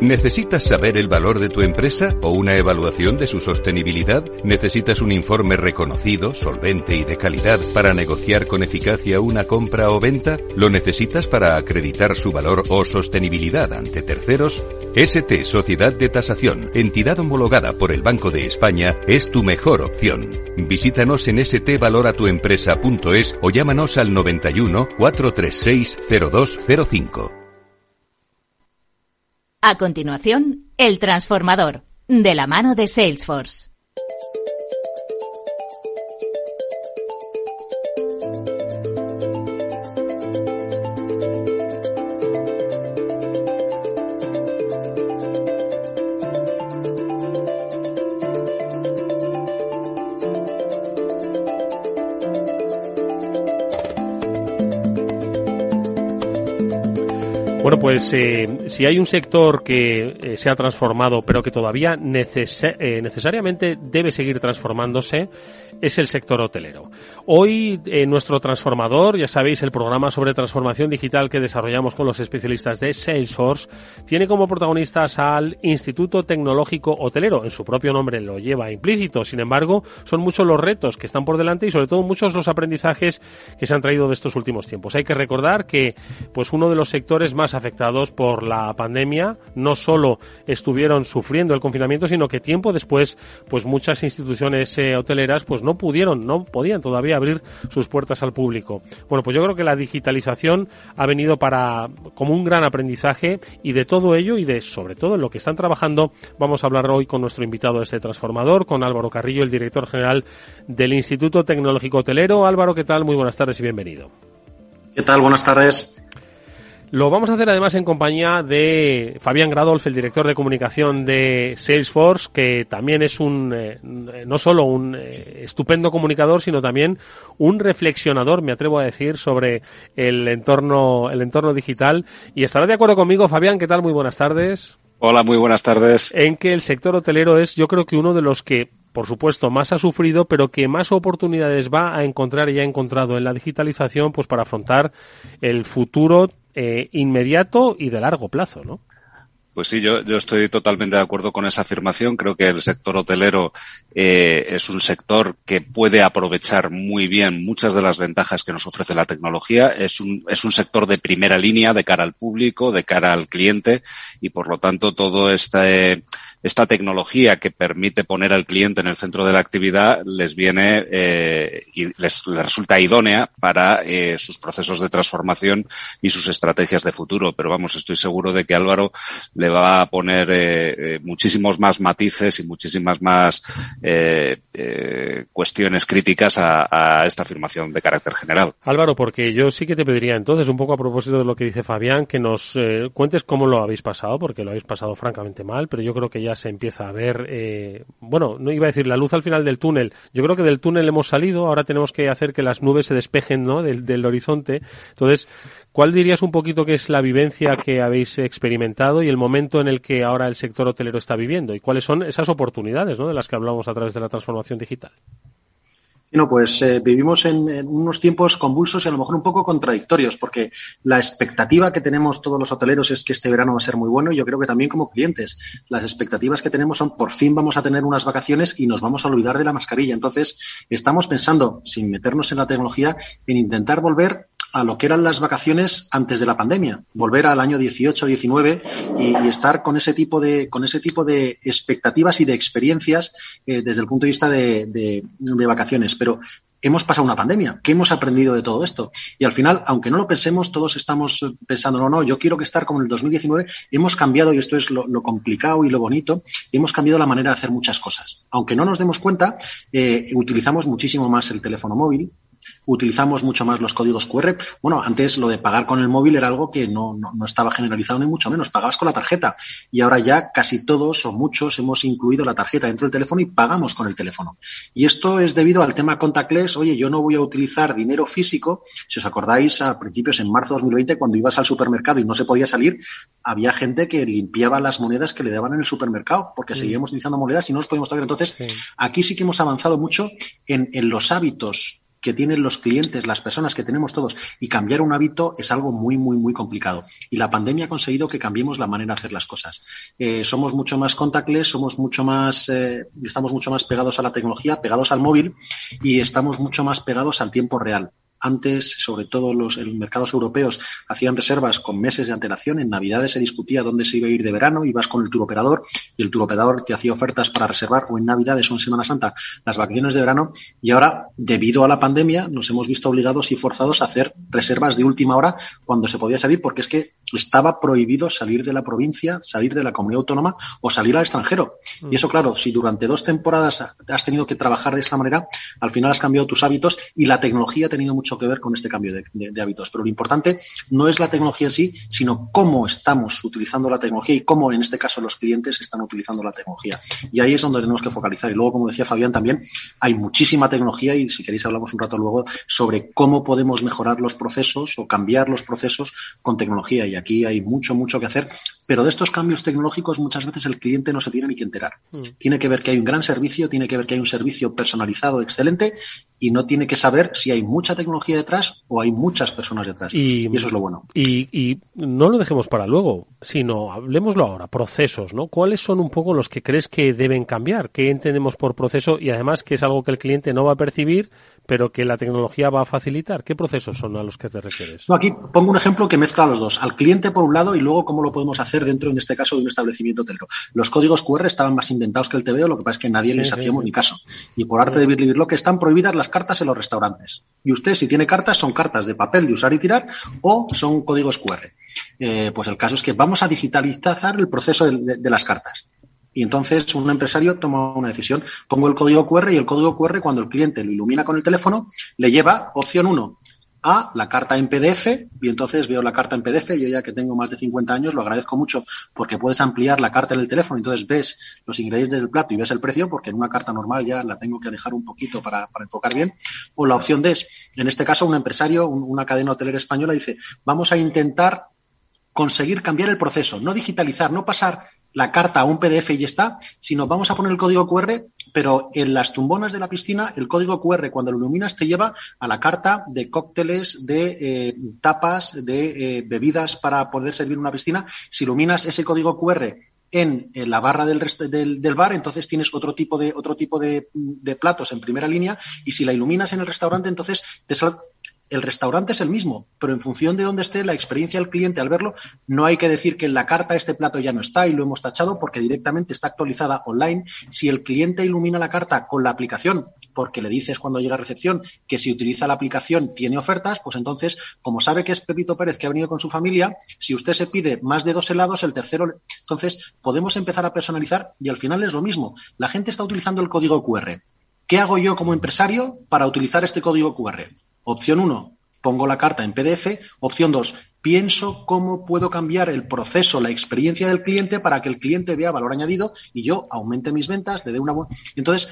¿Necesitas saber el valor de tu empresa o una evaluación de su sostenibilidad? ¿Necesitas un informe reconocido, solvente y de calidad para negociar con eficacia una compra o venta? ¿Lo necesitas para acreditar su valor o sostenibilidad ante terceros? ST Sociedad de Tasación, entidad homologada por el Banco de España, es tu mejor opción. Visítanos en stvaloratuempresa.es o llámanos al 91 436 0205. A continuación, El Transformador, de la mano de Salesforce. Pues eh, si hay un sector que eh, se ha transformado, pero que todavía eh, necesariamente debe seguir transformándose, es el sector hotelero. Hoy nuestro transformador, ya sabéis, el programa sobre transformación digital que desarrollamos con los especialistas de Salesforce, tiene como protagonistas al Instituto Tecnológico Hotelero. En su propio nombre lo lleva implícito. Sin embargo, son muchos los retos que están por delante y sobre todo muchos los aprendizajes que se han traído de estos últimos tiempos. Hay que recordar que pues uno de los sectores más afectados por la pandemia no solo estuvieron sufriendo el confinamiento, sino que tiempo después, pues muchas instituciones eh, hoteleras pues no pudieron, no podían todavía abrir sus puertas al público. Bueno, pues yo creo que la digitalización ha venido para como un gran aprendizaje y de todo ello y de sobre todo en lo que están trabajando vamos a hablar hoy con nuestro invitado este transformador, con Álvaro Carrillo, el director general del Instituto Tecnológico Hotelero. Álvaro, ¿qué tal? Muy buenas tardes y bienvenido. ¿Qué tal? Buenas tardes. Lo vamos a hacer además en compañía de Fabián Gradolf, el director de comunicación de Salesforce, que también es un, eh, no solo un eh, estupendo comunicador, sino también un reflexionador, me atrevo a decir, sobre el entorno, el entorno digital. Y estará de acuerdo conmigo, Fabián, ¿qué tal? Muy buenas tardes. Hola, muy buenas tardes. En que el sector hotelero es, yo creo que uno de los que por supuesto, más ha sufrido, pero que más oportunidades va a encontrar y ha encontrado en la digitalización, pues para afrontar el futuro eh, inmediato y de largo plazo, ¿no? Pues sí, yo, yo estoy totalmente de acuerdo con esa afirmación. Creo que el sector hotelero eh, es un sector que puede aprovechar muy bien muchas de las ventajas que nos ofrece la tecnología. Es un, es un sector de primera línea de cara al público, de cara al cliente y por lo tanto todo este esta tecnología que permite poner al cliente en el centro de la actividad les viene eh, y les, resulta idónea para eh, sus procesos de transformación y sus estrategias de futuro. Pero vamos, estoy seguro de que Álvaro le va a poner eh, muchísimos más matices y muchísimas más cuestiones críticas a, esta afirmación de carácter general. Álvaro, porque yo sí que te pediría entonces, un poco a propósito de lo que dice Fabián, que nos cuentes cómo lo habéis pasado, porque lo habéis pasado francamente mal, pero yo creo que ya se empieza a ver, eh, bueno, no iba a decir la luz al final del túnel. Yo creo que del túnel hemos salido, ahora tenemos que hacer que las nubes se despejen ¿no? del horizonte. Entonces, ¿cuál dirías un poquito que es la vivencia que habéis experimentado y el momento en el que ahora el sector hotelero está viviendo? ¿Y cuáles son esas oportunidades ¿no? de las que hablamos a través de la transformación digital? Bueno, pues eh, vivimos en, unos tiempos convulsos y a lo mejor un poco contradictorios, porque la expectativa que tenemos todos los hoteleros es que este verano va a ser muy bueno y yo creo que también como clientes. Las expectativas que tenemos son por fin vamos a tener unas vacaciones y nos vamos a olvidar de la mascarilla. Entonces, estamos pensando, sin meternos en la tecnología, en intentar volver a lo que eran las vacaciones antes de la pandemia, volver al año 18, 19 y, y estar con ese tipo de con ese tipo de expectativas y de experiencias eh, desde el punto de vista de, de, vacaciones. Pero hemos pasado una pandemia. ¿Qué hemos aprendido de todo esto? Y al final, aunque no lo pensemos, todos estamos pensando, no, no, yo quiero que estar como en el 2019. Hemos cambiado, y esto es lo, complicado y lo bonito, hemos cambiado la manera de hacer muchas cosas. Aunque no nos demos cuenta, eh, utilizamos muchísimo más el teléfono móvil, utilizamos mucho más los códigos QR. Bueno, antes lo de pagar con el móvil era algo que no, no, estaba generalizado ni mucho menos, pagabas con la tarjeta y ahora ya casi todos o muchos hemos incluido la tarjeta dentro del teléfono y pagamos con el teléfono. Y esto es debido al tema contactless, oye, yo no voy a utilizar dinero físico, si os acordáis a principios en marzo de 2020 cuando ibas al supermercado y no se podía salir, había gente que limpiaba las monedas que le daban en el supermercado porque seguíamos utilizando monedas y no nos podíamos tocar. Entonces, aquí sí que hemos avanzado mucho en, en los hábitos que tienen los clientes, las personas que tenemos todos, y cambiar un hábito es algo muy, muy, muy complicado. Y la pandemia ha conseguido que cambiemos la manera de hacer las cosas. Eh, somos mucho más contactless, somos mucho más, eh, estamos mucho más pegados a la tecnología, pegados al móvil y estamos mucho más pegados al tiempo real. Antes, sobre todo los mercados europeos, hacían reservas con meses de antelación. En Navidades se discutía dónde se iba a ir de verano, ibas con el turoperador y el turoperador te hacía ofertas para reservar o en Navidades o en Semana Santa las vacaciones de verano. Y ahora, debido a la pandemia, nos hemos visto obligados y forzados a hacer reservas de última hora cuando se podía salir, porque es que estaba prohibido salir de la provincia, salir de la comunidad autónoma o salir al extranjero. Y eso, claro, si durante dos temporadas has tenido que trabajar de esta manera, al final has cambiado tus hábitos y la tecnología ha tenido mucho que ver con este cambio de, hábitos. Pero lo importante no es la tecnología en sí, sino cómo estamos utilizando la tecnología y cómo, en este caso, los clientes están utilizando la tecnología. Y ahí es donde tenemos que focalizar. Y luego, como decía Fabián también, hay muchísima tecnología y si queréis hablamos un rato luego sobre cómo podemos mejorar los procesos o cambiar los procesos con tecnología. Y aquí hay mucho, mucho que hacer. Pero de estos cambios tecnológicos muchas veces el cliente no se tiene ni que enterar. Mm. Tiene que ver que hay un gran servicio, tiene que ver que hay un servicio personalizado, excelente, y no tiene que saber si hay mucha tecnología detrás o hay muchas personas detrás. Y, eso es lo bueno. Y, no lo dejemos para luego, sino hablemoslo ahora, procesos, ¿no? ¿Cuáles son un poco los que crees que deben cambiar? ¿Qué entendemos por proceso? Y además que es algo que el cliente no va a percibir, pero que la tecnología va a facilitar. ¿Qué procesos son a los que te refieres? No, aquí pongo un ejemplo que mezcla los dos. Al cliente por un lado y luego cómo lo podemos hacer dentro, en este caso, de un establecimiento hotelero. Los códigos QR estaban más inventados que el TVO, lo que pasa es que nadie les hacíamos ni caso. Y por arte de vivir lo que están prohibidas las cartas en los restaurantes. Y usted, si tiene cartas, son cartas de papel de usar y tirar o son códigos QR. Eh, pues el caso es que vamos a digitalizar el proceso de, las cartas. Y entonces un empresario toma una decisión. Pongo el código QR y el código QR, cuando el cliente lo ilumina con el teléfono, le lleva opción 1, a la carta en PDF y entonces veo la carta en PDF. Yo ya que tengo más de 50 años lo agradezco mucho porque puedes ampliar la carta en el teléfono. Entonces ves los ingredientes del plato y ves el precio porque en una carta normal ya la tengo que dejar un poquito para, para enfocar bien. O la opción D es, en este caso, un empresario, una cadena hotelera española dice, vamos a intentar conseguir cambiar el proceso, no digitalizar, no pasar la carta a un PDF y ya está, sino vamos a poner el código QR, pero en las tumbonas de la piscina el código QR cuando lo iluminas te lleva a la carta de cócteles, de eh, tapas, de eh, bebidas para poder servir una piscina. Si iluminas ese código QR en, la barra del, del, del, bar, entonces tienes otro tipo de otro tipo de, de, platos en primera línea y si la iluminas en el restaurante, entonces te sal, el restaurante es el mismo, pero en función de dónde esté la experiencia del cliente al verlo, no hay que decir que en la carta este plato ya no está y lo hemos tachado porque directamente está actualizada online. Si el cliente ilumina la carta con la aplicación, porque le dices cuando llega a recepción que si utiliza la aplicación tiene ofertas, pues entonces, como sabe que es Pepito Pérez que ha venido con su familia, si usted se pide más de dos helados, el tercero, entonces podemos empezar a personalizar y al final es lo mismo. La gente está utilizando el código QR. ¿Qué hago yo como empresario para utilizar este código QR? Opción 1, pongo la carta en PDF. Opción 2, pienso cómo puedo cambiar el proceso, la experiencia del cliente para que el cliente vea valor añadido y yo aumente mis ventas, le dé una buena. Entonces,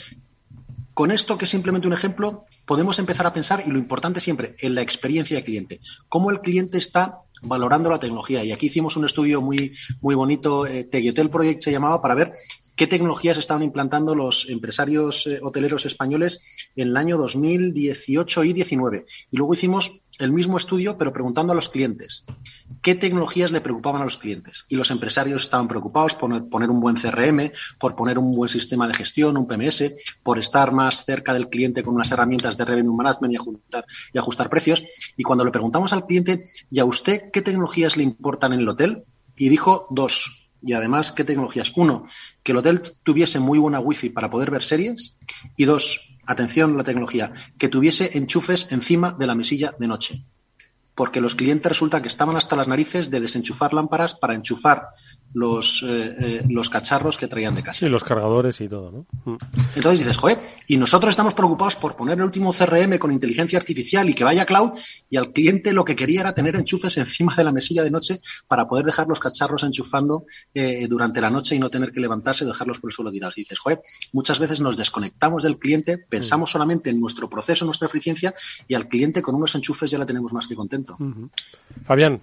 con esto, que es simplemente un ejemplo, podemos empezar a pensar, y lo importante siempre, en la experiencia del cliente. Cómo el cliente está valorando la tecnología. Y aquí hicimos un estudio muy, muy bonito, eh, Tegiotel Project se llamaba, para ver qué tecnologías estaban implantando los empresarios eh, hoteleros españoles en el año 2018 y 19. Y luego hicimos el mismo estudio, pero preguntando a los clientes qué tecnologías le preocupaban a los clientes. Y los empresarios estaban preocupados por poner un buen CRM, por poner un buen sistema de gestión, un PMS, por estar más cerca del cliente con unas herramientas de revenue management ajustar, y ajustar precios. Y cuando le preguntamos al cliente, ¿y a usted qué tecnologías le importan en el hotel? Y dijo dos, y además, ¿qué tecnologías? Uno, que el hotel tuviese muy buena wifi para poder ver series. Y dos, atención la tecnología, que tuviese enchufes encima de la mesilla de noche. Porque los clientes resulta que estaban hasta las narices de desenchufar lámparas para enchufar los, eh, eh, los cacharros que traían de casa. Sí, los cargadores y todo, ¿no? Entonces dices, joder, y nosotros estamos preocupados por poner el último CRM con inteligencia artificial y que vaya cloud, y al cliente lo que quería era tener enchufes encima de la mesilla de noche para poder dejar los cacharros enchufando eh, durante la noche y no tener que levantarse y dejarlos por el suelo tirados. Y dices, joder, muchas veces nos desconectamos del cliente, pensamos solamente en nuestro proceso, nuestra eficiencia, y al cliente con unos enchufes ya la tenemos más que Fabián.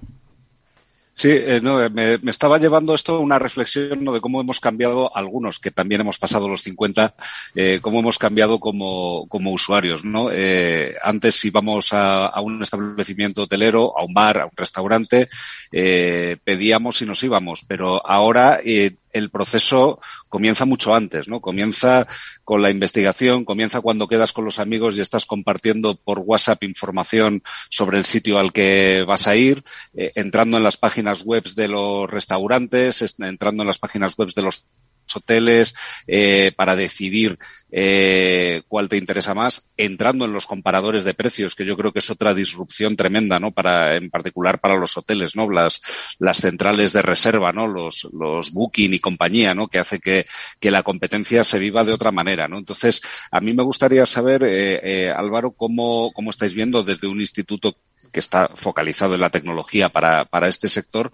Sí, eh, no, eh, me, me, estaba llevando esto a una reflexión ¿no? de cómo hemos cambiado algunos, que también hemos pasado los 50, eh, cómo hemos cambiado como, como usuarios. ¿no? Eh, antes íbamos a, a, un establecimiento hotelero, a un bar, a un restaurante, eh, pedíamos y nos íbamos, pero ahora el proceso comienza mucho antes, ¿no? Comienza con la investigación, comienza cuando quedas con los amigos y estás compartiendo por WhatsApp información sobre el sitio al que vas a ir, eh, entrando en las páginas web de los restaurantes, entrando en las páginas web de los hoteles eh, para decidir eh, cuál te interesa más, entrando en los comparadores de precios, que yo creo que es otra disrupción tremenda, ¿no? Para, en particular para los hoteles, ¿no? Las, las centrales de reserva, ¿no? Los, los booking y compañía, ¿no? Que hace que, que la competencia se viva de otra manera, ¿no? Entonces, a mí me gustaría saber, eh, Álvaro, cómo, cómo estáis viendo desde un instituto que está focalizado en la tecnología para, para este sector,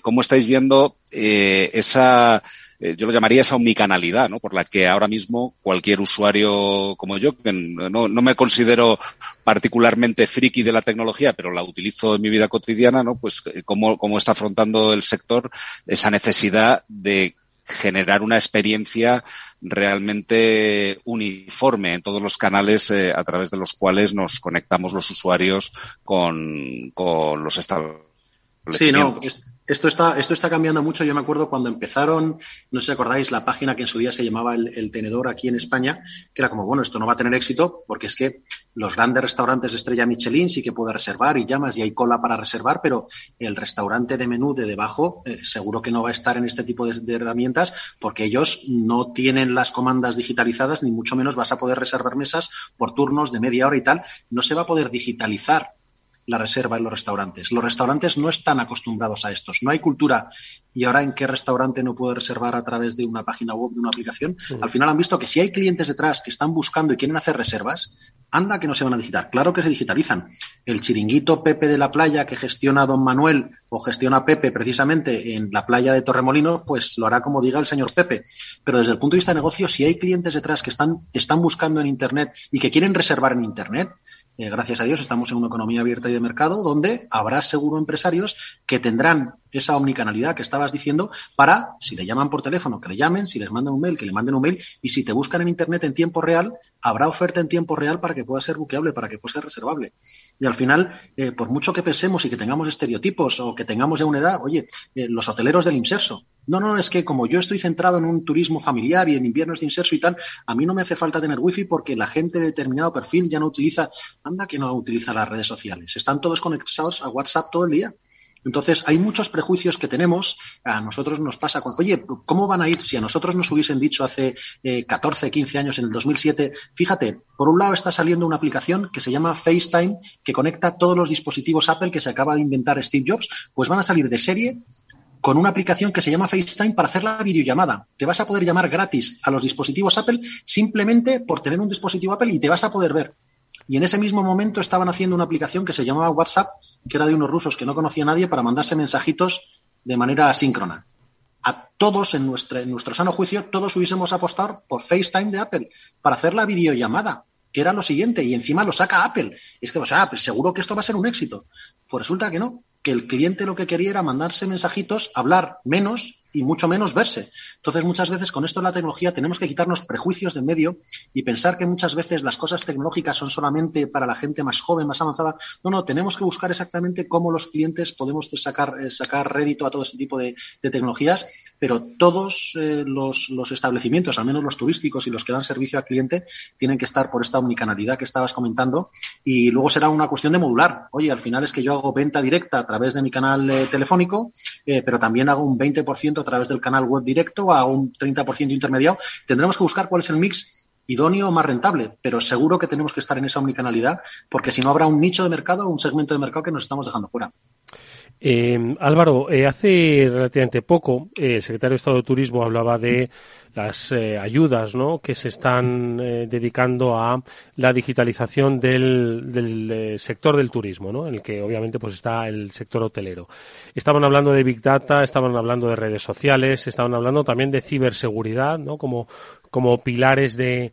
cómo estáis viendo esa eh, yo lo llamaría esa omnicanalidad, ¿no? Por la que ahora mismo cualquier usuario como yo, que no, no me considero particularmente friki de la tecnología, pero la utilizo en mi vida cotidiana, ¿no? Pues eh, cómo, cómo está afrontando el sector esa necesidad de generar una experiencia realmente uniforme en todos los canales eh, a través de los cuales nos conectamos los usuarios con, con los establecimientos. Sí, no, esto está, esto está cambiando mucho. Yo me acuerdo cuando empezaron, no sé si acordáis, la página que en su día se llamaba el, el, Tenedor aquí en España, que era como, bueno, esto no va a tener éxito porque es que los grandes restaurantes de estrella Michelin sí que puede reservar y llamas y hay cola para reservar, pero el restaurante de menú de debajo eh, seguro que no va a estar en este tipo de, de, herramientas porque ellos no tienen las comandas digitalizadas ni mucho menos vas a poder reservar mesas por turnos de media hora y tal. No se va a poder digitalizar la reserva en los restaurantes. Los restaurantes no están acostumbrados a estos. No hay cultura. ¿Y ahora en qué restaurante no puede reservar a través de una página web, de una aplicación? -huh. Al final han visto que si hay clientes detrás que están buscando y quieren hacer reservas, anda que no se van a digitar. Claro que se digitalizan. El chiringuito Pepe de la playa que gestiona Don Manuel o gestiona Pepe precisamente en la playa de Torremolino, pues lo hará como diga el señor Pepe. Pero desde el punto de vista de negocio, si hay clientes detrás que están, están buscando en Internet y que quieren reservar en Internet, eh, gracias a Dios estamos en una economía abierta y de mercado donde habrá seguro empresarios que tendrán esa omnicanalidad que estabas diciendo para, si le llaman por teléfono, que le llamen, si les mandan un mail, que le manden un mail, y si te buscan en Internet en tiempo real, habrá oferta en tiempo real para que pueda ser buqueable, para que pueda ser reservable. Y al final, eh, por mucho que pensemos y que tengamos estereotipos o que tengamos ya una edad, oye, eh, los hoteleros del inserso. No, no, es que como yo estoy centrado en un turismo familiar y en inviernos de inserso y tal, a mí no me hace falta tener wifi porque la gente de determinado perfil ya no utiliza, anda que no utiliza las redes sociales. Están todos conectados a WhatsApp todo el día. Entonces, hay muchos prejuicios que tenemos. A nosotros nos pasa con, oye, ¿cómo van a ir? Si a nosotros nos hubiesen dicho hace eh, 14, 15 años, en el 2007, fíjate, por un lado está saliendo una aplicación que se llama FaceTime, que conecta todos los dispositivos Apple que se acaba de inventar Steve Jobs, pues van a salir de serie con una aplicación que se llama FaceTime para hacer la videollamada. Te vas a poder llamar gratis a los dispositivos Apple simplemente por tener un dispositivo Apple y te vas a poder ver. Y en ese mismo momento estaban haciendo una aplicación que se llamaba WhatsApp, que era de unos rusos que no conocía a nadie, para mandarse mensajitos de manera asíncrona. A todos, en, nuestro sano juicio, todos hubiésemos apostado por FaceTime de Apple para hacer la videollamada, que era lo siguiente, y encima lo saca Apple. Y es que, o sea, pues seguro que esto va a ser un éxito. Pues resulta que no, que el cliente lo que quería era mandarse mensajitos, hablar menos y mucho menos verse. Entonces, muchas veces con esto de la tecnología tenemos que quitarnos prejuicios de medio y pensar que muchas veces las cosas tecnológicas son solamente para la gente más joven, más avanzada. No, no, tenemos que buscar exactamente cómo los clientes podemos sacar, eh, sacar rédito a todo este tipo de, de tecnologías, pero todos eh, los, los, establecimientos, al menos los turísticos y los que dan servicio al cliente, tienen que estar por esta omnicanalidad que estabas comentando y luego será una cuestión de modular. Oye, al final es que yo hago venta directa a través de mi canal eh, telefónico, pero también hago un 20% a través del canal web directo a un 30% intermediado. Tendremos que buscar cuál es el mix idóneo o más rentable, pero seguro que tenemos que estar en esa omnicanalidad porque si no habrá un nicho de mercado un segmento de mercado que nos estamos dejando fuera. Eh, Álvaro, eh, hace relativamente poco eh, el secretario de Estado de Turismo hablaba de las ayudas ¿no? que se están dedicando a la digitalización del, del sector del turismo, ¿no? en el que obviamente pues está el sector hotelero. Estaban hablando de Big Data, estaban hablando de redes sociales, estaban hablando también de ciberseguridad ¿no? como, como pilares de,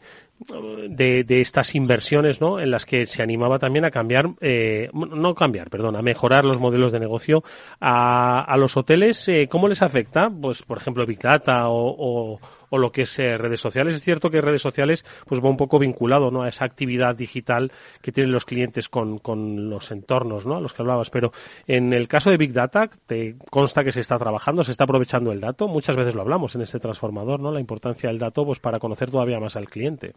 de, de, estas inversiones, ¿no? En las que se animaba también a cambiar, eh, no cambiar, perdón, a mejorar los modelos de negocio a, a los hoteles. Eh, ¿Cómo les afecta? Pues, por ejemplo, Big Data o, o, lo que es redes sociales. Es cierto que redes sociales, pues va un poco vinculado, ¿no? A esa actividad digital que tienen los clientes con, con los entornos, ¿no? A los que hablabas. Pero en el caso de Big Data, te consta que se está trabajando, se está aprovechando el dato. Muchas veces lo hablamos en este transformador, ¿no? La importancia del dato, pues para conocer todavía más al cliente.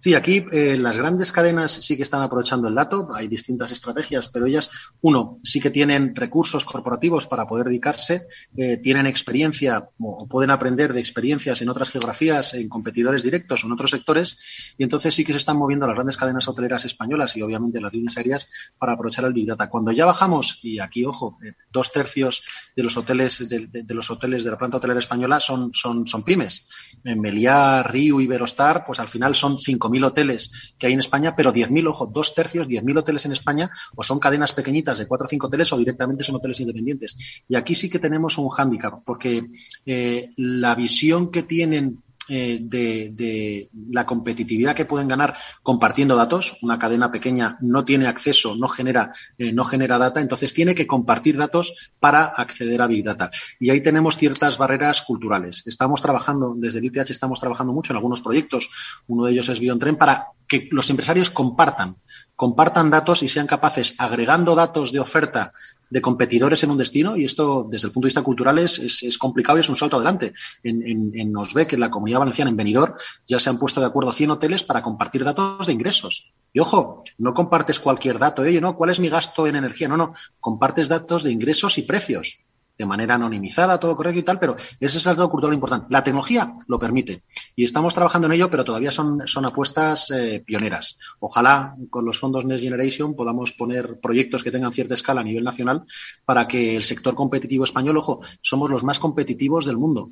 Sí, aquí eh, las grandes cadenas sí que están aprovechando el dato, hay distintas estrategias, pero ellas, uno, sí que tienen recursos corporativos para poder dedicarse, eh, tienen experiencia o pueden aprender de experiencias en otras geografías, en competidores directos o en otros sectores, y entonces sí que se están moviendo las grandes cadenas hoteleras españolas y obviamente las líneas aéreas para aprovechar el Big Data. Cuando ya bajamos, y aquí, ojo, eh, dos tercios de los hoteles de, de, los hoteles de la planta hotelera española son, son, son pymes. En Meliá, Riu, Iberostar, pues al final son cinco mil hoteles que hay en España, pero 10.000, ojo, dos tercios, 10.000 hoteles en España, o son cadenas pequeñitas de cuatro o cinco hoteles o directamente son hoteles independientes. Y aquí sí que tenemos un hándicap, porque eh, la visión que tienen eh, de, la competitividad que pueden ganar compartiendo datos. Una cadena pequeña no tiene acceso, no genera, eh, no genera data, entonces tiene que compartir datos para acceder a Big Data. Y ahí tenemos ciertas barreras culturales. Estamos trabajando, desde el estamos trabajando mucho en algunos proyectos. Uno de ellos es Biontren para que los empresarios compartan compartan datos y sean capaces, agregando datos de oferta de competidores en un destino, y esto desde el punto de vista cultural es, es, complicado y es un salto adelante. En, en, en Osbeck, en la comunidad valenciana, en Benidorm, ya se han puesto de acuerdo 100 hoteles para compartir datos de ingresos. Y ojo, no compartes cualquier dato, oye, no, ¿cuál es mi gasto en energía? No, no, compartes datos de ingresos y precios de manera anonimizada, todo correcto y tal, pero ese es el dato cultural importante. La tecnología lo permite y estamos trabajando en ello, pero todavía son, son apuestas eh, pioneras. Ojalá con los fondos Next Generation podamos poner proyectos que tengan cierta escala a nivel nacional para que el sector competitivo español, ojo, somos los más competitivos del mundo.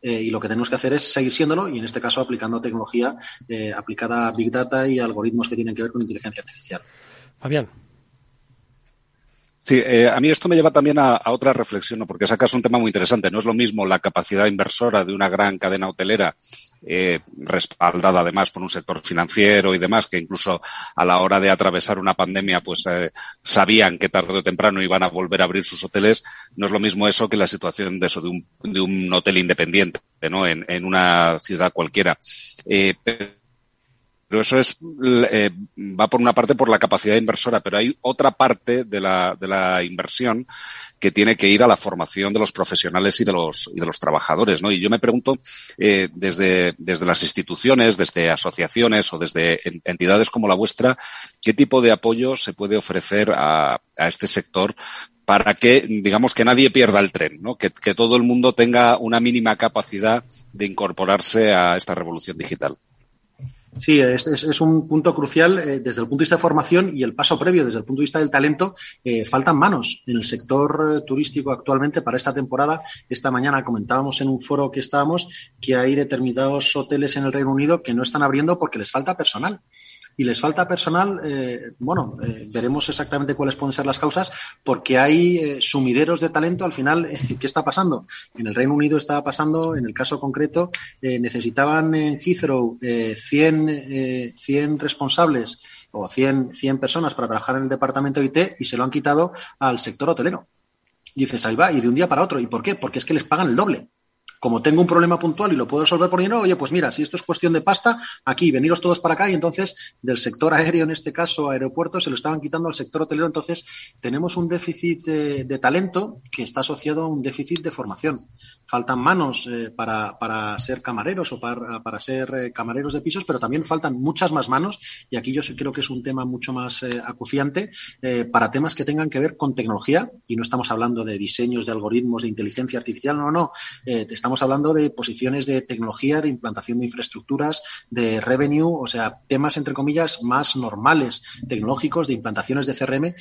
Eh, y lo que tenemos que hacer es seguir siéndolo y en este caso aplicando tecnología eh, aplicada a Big Data y algoritmos que tienen que ver con inteligencia artificial. Fabián. Sí, eh, a mí esto me lleva también a, otra reflexión, ¿no? porque sacas un tema muy interesante. No es lo mismo la capacidad inversora de una gran cadena hotelera, eh, respaldada además por un sector financiero y demás, que incluso a la hora de atravesar una pandemia, pues eh, sabían que tarde o temprano iban a volver a abrir sus hoteles. No es lo mismo eso que la situación de eso, de un, de un hotel independiente, ¿no? En, en una ciudad cualquiera. Eh, pero eso es, eh, va por una parte por la capacidad inversora, pero hay otra parte de la, de la inversión que tiene que ir a la formación de los profesionales y de los, y de los trabajadores, ¿no? Y yo me pregunto, eh, desde, desde las instituciones, desde asociaciones o desde entidades como la vuestra, ¿qué tipo de apoyo se puede ofrecer a, a este sector para que, digamos, que nadie pierda el tren, ¿no? Que, que todo el mundo tenga una mínima capacidad de incorporarse a esta revolución digital? Sí, es, es, es, un punto crucial eh, desde el punto de vista de formación y el paso previo desde el punto de vista del talento. Eh, faltan manos en el sector eh, turístico actualmente para esta temporada. Esta mañana comentábamos en un foro que estábamos que hay determinados hoteles en el Reino Unido que no están abriendo porque les falta personal y les falta personal, eh, bueno, eh, veremos exactamente cuáles pueden ser las causas, porque hay eh, sumideros de talento. Al final, eh, ¿qué está pasando? En el Reino Unido estaba pasando, en el caso concreto, necesitaban en Heathrow 100, 100 responsables o 100, 100 personas para trabajar en el departamento IT y se lo han quitado al sector hotelero. Dices, ahí va, y de un día para otro. ¿Y por qué? Porque es que les pagan el doble como tengo un problema puntual y lo puedo resolver por dinero, oye, pues mira, si esto es cuestión de pasta, aquí, veniros todos para acá y entonces del sector aéreo, en este caso aeropuertos, se lo estaban quitando al sector hotelero. Entonces tenemos un déficit de, talento que está asociado a un déficit de formación. Faltan manos eh, para, para, ser camareros o para, para ser eh, camareros de pisos, pero también faltan muchas más manos y aquí yo creo que es un tema mucho más eh, acuciante eh, para temas que tengan que ver con tecnología y no estamos hablando de diseños de algoritmos de inteligencia artificial, no, no, estamos estamos hablando de posiciones de tecnología, de implantación de infraestructuras, de revenue, o sea, temas entre comillas más normales, tecnológicos, de implantaciones de CRM, eh,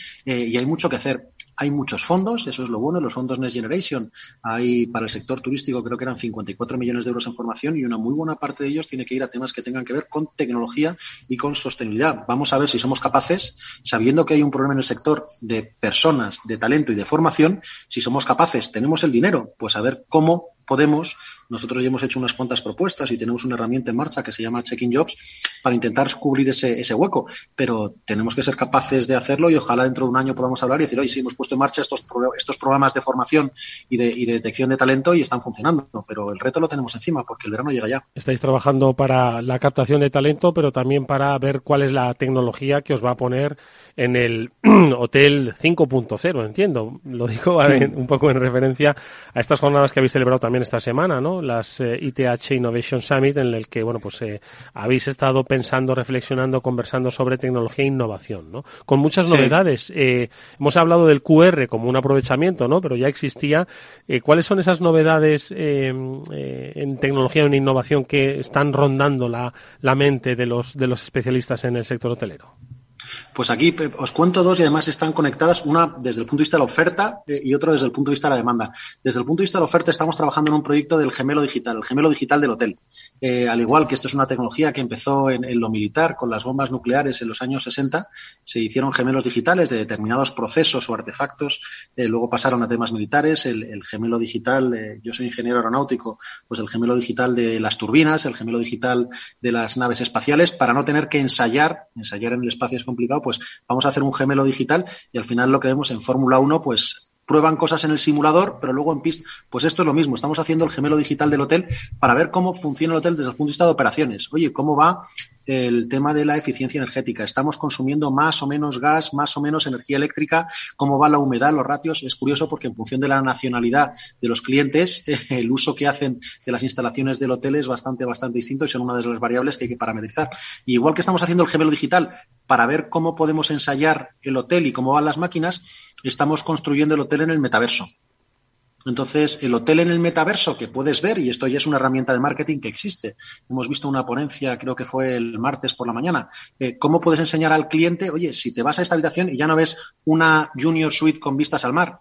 y hay mucho que hacer. Hay muchos fondos, eso es lo bueno, los fondos Next Generation. Hay para el sector turístico creo que eran 54 millones de euros en formación y una muy buena parte de ellos tiene que ir a temas que tengan que ver con tecnología y con sostenibilidad. Vamos a ver si somos capaces, sabiendo que hay un problema en el sector de personas, de talento y de formación, si somos capaces, tenemos el dinero, pues a ver cómo podemos nosotros ya hemos hecho unas cuantas propuestas y tenemos una herramienta en marcha que se llama Checking Jobs para intentar cubrir ese, ese hueco, pero tenemos que ser capaces de hacerlo y ojalá dentro de un año podamos hablar y decir, oye, sí, hemos puesto en marcha estos, estos programas de formación y de, y de detección de talento y están funcionando, pero el reto lo tenemos encima porque el verano llega ya. Estáis trabajando para la captación de talento, pero también para ver cuál es la tecnología que os va a poner en el Hotel 5.0, entiendo. Lo digo un poco en referencia a estas jornadas que habéis celebrado también esta semana, ¿no? Las ITH eh, Innovation Summit, en el que, bueno, pues eh, habéis estado pensando, reflexionando, conversando sobre tecnología e innovación, ¿no? Con muchas novedades. Eh, hemos hablado del QR como un aprovechamiento, ¿no? Pero ya existía. ¿Cuáles son esas novedades en tecnología o en innovación que están rondando la, la mente de los, de los especialistas en el sector hotelero? Pues aquí os cuento dos y además están conectadas, una desde el punto de vista de la oferta eh, y otro desde el punto de vista de la demanda. Desde el punto de vista de la oferta estamos trabajando en un proyecto del gemelo digital, el gemelo digital del hotel. Eh, al igual que esto es una tecnología que empezó en, lo militar con las bombas nucleares en los años 60, se hicieron gemelos digitales de determinados procesos o artefactos, eh, luego pasaron a temas militares, el, gemelo digital, yo soy ingeniero aeronáutico, pues el gemelo digital de las turbinas, el gemelo digital de las naves espaciales, para no tener que ensayar, ensayar en el espacio es complicado, pues vamos a hacer un gemelo digital y al final lo que vemos en Fórmula 1, pues prueban cosas en el simulador, pero luego en pista, pues esto es lo mismo. Estamos haciendo el gemelo digital del hotel para ver cómo funciona el hotel desde el punto de vista de operaciones. Oye, cómo va el tema de la eficiencia energética. Estamos consumiendo más o menos gas, más o menos energía eléctrica, cómo va la humedad, los ratios. Es curioso porque en función de la nacionalidad de los clientes, el uso que hacen de las instalaciones del hotel es bastante, bastante distinto y son una de las variables que hay que parametrizar. Y igual que estamos haciendo el gemelo digital para ver cómo podemos ensayar el hotel y cómo van las máquinas, estamos construyendo el hotel en el metaverso. Entonces, el hotel en el metaverso que puedes ver, y esto ya es una herramienta de marketing que existe. Hemos visto una ponencia, creo que fue el martes por la mañana. Eh, ¿Cómo puedes enseñar al cliente, oye, si te vas a esta habitación y ya no ves una junior suite con vistas al mar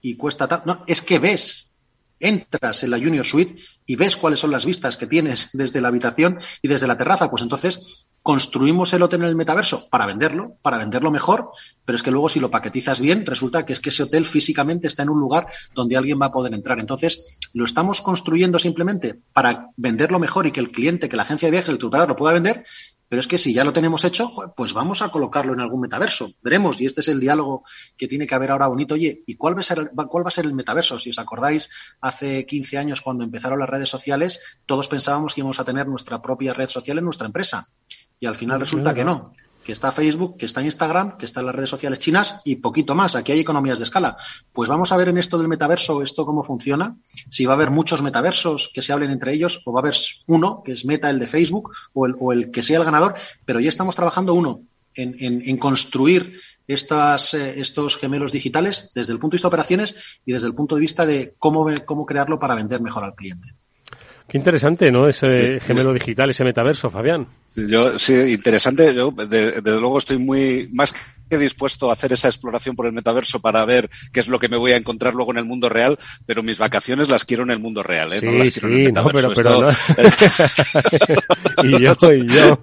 y cuesta tal. No, es que ves entras en la Junior Suite y ves cuáles son las vistas que tienes desde la habitación y desde la terraza, pues entonces construimos el hotel en el metaverso para venderlo, para venderlo mejor, pero es que luego si lo paquetizas bien, resulta que es que ese hotel físicamente está en un lugar donde alguien va a poder entrar. Entonces, lo estamos construyendo simplemente para venderlo mejor y que el cliente, que la agencia de viajes, el tutor lo pueda vender, pero es que si ya lo tenemos hecho, pues vamos a colocarlo en algún metaverso. Veremos, y este es el diálogo que tiene que haber ahora bonito. Oye, ¿y cuál va a ser el, cuál va a ser el metaverso? Si os acordáis, hace 15 años cuando empezaron las redes sociales, todos pensábamos que íbamos a tener nuestra propia red social en nuestra empresa. Y al final resulta que no que está Facebook, que está Instagram, que está en las redes sociales chinas y poquito más. Aquí hay economías de escala. Pues vamos a ver en esto del metaverso, esto cómo funciona, si va a haber muchos metaversos que se hablen entre ellos o va a haber uno, que es Meta, el de Facebook, o el, o el que sea el ganador, pero ya estamos trabajando uno en, en, construir estas, eh, estos gemelos digitales desde el punto de vista de operaciones y desde el punto de vista de cómo, cómo crearlo para vender mejor al cliente. Qué interesante, ¿no? Ese gemelo digital, ese metaverso, Fabián. Yo, sí, interesante. Yo, desde luego, estoy muy más dispuesto a hacer esa exploración por el metaverso para ver qué es lo que me voy a encontrar luego en el mundo real, pero mis vacaciones las quiero en el mundo real, ¿eh? no las quiero en el metaverso. No, pero, y yo, y yo.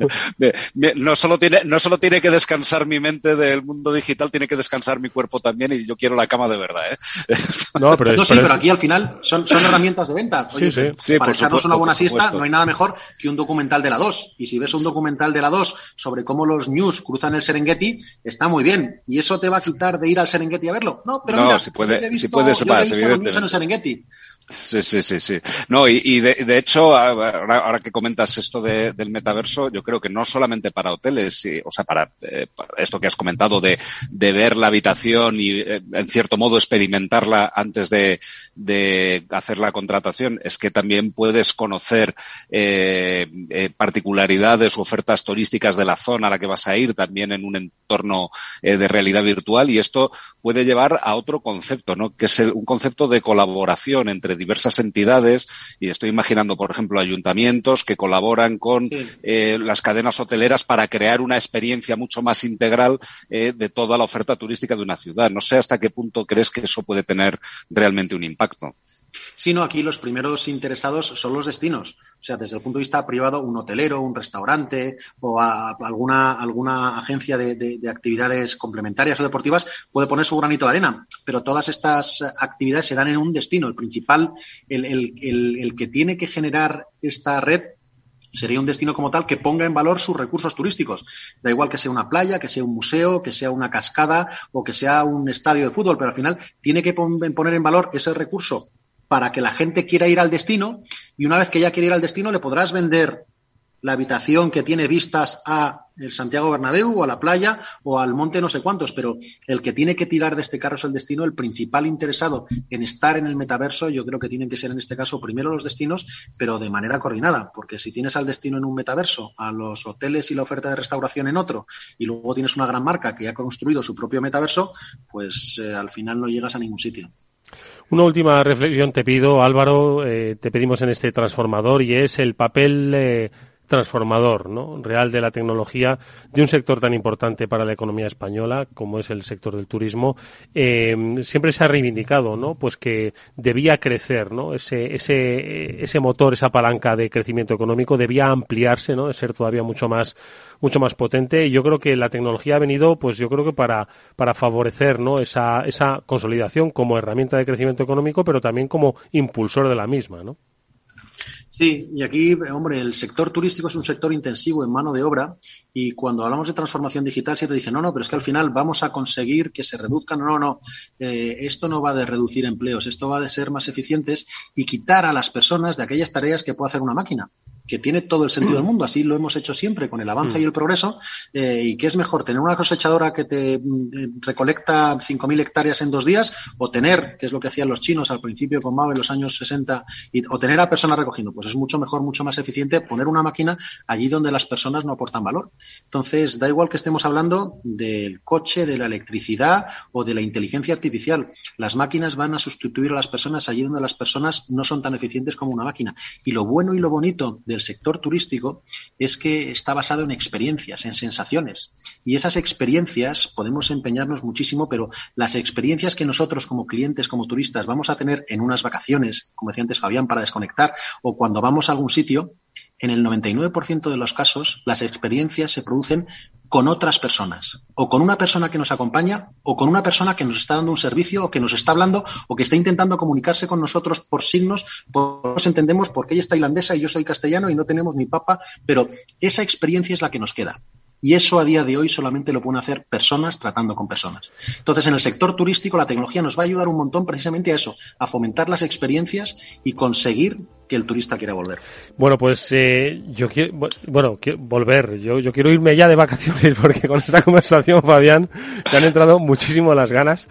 No solo, tiene, no solo tiene que descansar mi mente del mundo digital, tiene que descansar mi cuerpo también y yo quiero la cama de verdad, ¿eh? No, pero, sí, pero aquí al final son, son herramientas de venta. Oye, sí, sí. para echarnos una buena siesta no hay nada mejor que un documental de la 2. Y si ves un documental de la 2 sobre cómo los news cruzan el Serengeti, está muy bien. ¿Y eso te va a quitar de ir al Serengeti a verlo? No, pero mira, si, puede, si puedes más, evidentemente. En el Serengeti. Sí, sí, sí, sí. No, y, y de, de, hecho, ahora, que comentas esto de, del metaverso, yo creo que no solamente para hoteles, o sea, para, eh, para, esto que has comentado de, de ver la habitación y, eh, en cierto modo, experimentarla antes de, de hacer la contratación, es que también puedes conocer eh, particularidades u ofertas turísticas de la zona a la que vas a ir, también en un entorno de realidad virtual, y esto puede llevar a otro concepto, ¿no? Que es el, un concepto de colaboración entre diversas entidades y estoy imaginando, por ejemplo, ayuntamientos que colaboran con eh, las cadenas hoteleras para crear una experiencia mucho más integral eh, de toda la oferta turística de una ciudad. No sé hasta qué punto crees que eso puede tener realmente un impacto sino aquí los primeros interesados son los destinos. O sea, desde el punto de vista privado, un hotelero, un restaurante o alguna, alguna agencia de, actividades complementarias o deportivas puede poner su granito de arena. Pero todas estas actividades se dan en un destino. El principal, el, el que tiene que generar esta red sería un destino como tal que ponga en valor sus recursos turísticos. Da igual que sea una playa, que sea un museo, que sea una cascada o que sea un estadio de fútbol, pero al final tiene que poner en valor ese recurso para que la gente quiera ir al destino y una vez que ya quiere ir al destino le podrás vender la habitación que tiene vistas a el Santiago Bernabéu o a la playa o al monte no sé cuántos, pero el que tiene que tirar de este carro es el destino, el principal interesado en estar en el metaverso, yo creo que tienen que ser en este caso primero los destinos, pero de manera coordinada, porque si tienes al destino en un metaverso, a los hoteles y la oferta de restauración en otro, y luego tienes una gran marca que ha construido su propio metaverso, pues eh, al final no llegas a ningún sitio. Una última reflexión te pido, Álvaro, eh, te pedimos en este transformador y es el papel eh, transformador ¿no? real de la tecnología de un sector tan importante para la economía española como es el sector del turismo eh, siempre se ha reivindicado no pues que debía crecer no ese ese ese motor esa palanca de crecimiento económico debía ampliarse no ser todavía mucho más mucho más potente. Y yo creo que la tecnología ha venido pues yo creo que para para favorecer no esa esa consolidación como herramienta de crecimiento económico pero también como impulsor de la misma no Sí, y aquí, hombre, el sector turístico es un sector intensivo en mano de obra y cuando hablamos de transformación digital siempre dicen, no, no, pero es que al final vamos a conseguir que se reduzcan. No, no, no. Eh, esto no va de reducir empleos, esto va de ser más eficientes y quitar a las personas de aquellas tareas que puede hacer una máquina que tiene todo el sentido del mundo. Así lo hemos hecho siempre con el avance y el progreso. Eh, y que es mejor tener una cosechadora que te mm, eh, recolecta 5.000 hectáreas en dos días o tener, que es lo que hacían los chinos al principio con Mao en los años 60, y, o tener a personas recogiendo. Pues es mucho mejor, mucho más eficiente poner una máquina allí donde las personas no aportan valor. Entonces, da igual que estemos hablando del coche, de la electricidad o de la inteligencia artificial. Las máquinas van a sustituir a las personas allí donde las personas no son tan eficientes como una máquina. Y lo bueno y lo bonito del sector turístico es que está basado en experiencias, en sensaciones. Y esas experiencias podemos empeñarnos muchísimo, pero las experiencias que nosotros como clientes, como turistas, vamos a tener en unas vacaciones, como decía antes Fabián, para desconectar, o cuando vamos a algún sitio, en el 99% de los casos las experiencias se producen con otras personas, o con una persona que nos acompaña, o con una persona que nos está dando un servicio, o que nos está hablando, o que está intentando comunicarse con nosotros por signos, por nos entendemos porque ella es tailandesa y yo soy castellano y no tenemos ni papa, pero esa experiencia es la que nos queda. Y eso a día de hoy solamente lo pueden hacer personas tratando con personas. Entonces, en el sector turístico, la tecnología nos va a ayudar un montón precisamente a eso, a fomentar las experiencias y conseguir que el turista quiera volver. Bueno, pues eh, yo quiero, bueno, quiero volver. Yo, yo quiero irme ya de vacaciones porque con esta conversación, Fabián, me han entrado muchísimo las ganas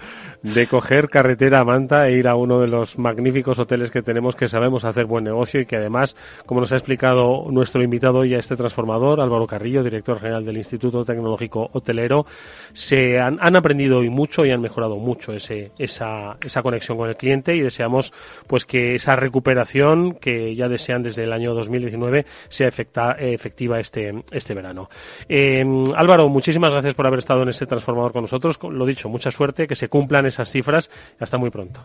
de coger carretera a Manta e ir a uno de los magníficos hoteles que tenemos que sabemos hacer buen negocio y que además, como nos ha explicado nuestro invitado y a este transformador, Álvaro Carrillo, director general del Instituto Tecnológico Hotelero, se han, han aprendido hoy mucho y han mejorado mucho ese, esa, esa conexión con el cliente y deseamos pues que esa recuperación que ya desean desde el año 2019 sea efectiva este, este verano. Eh, Álvaro, muchísimas gracias por haber estado en este transformador con nosotros. Lo dicho, mucha suerte, que se cumplan esas cifras. Hasta muy pronto.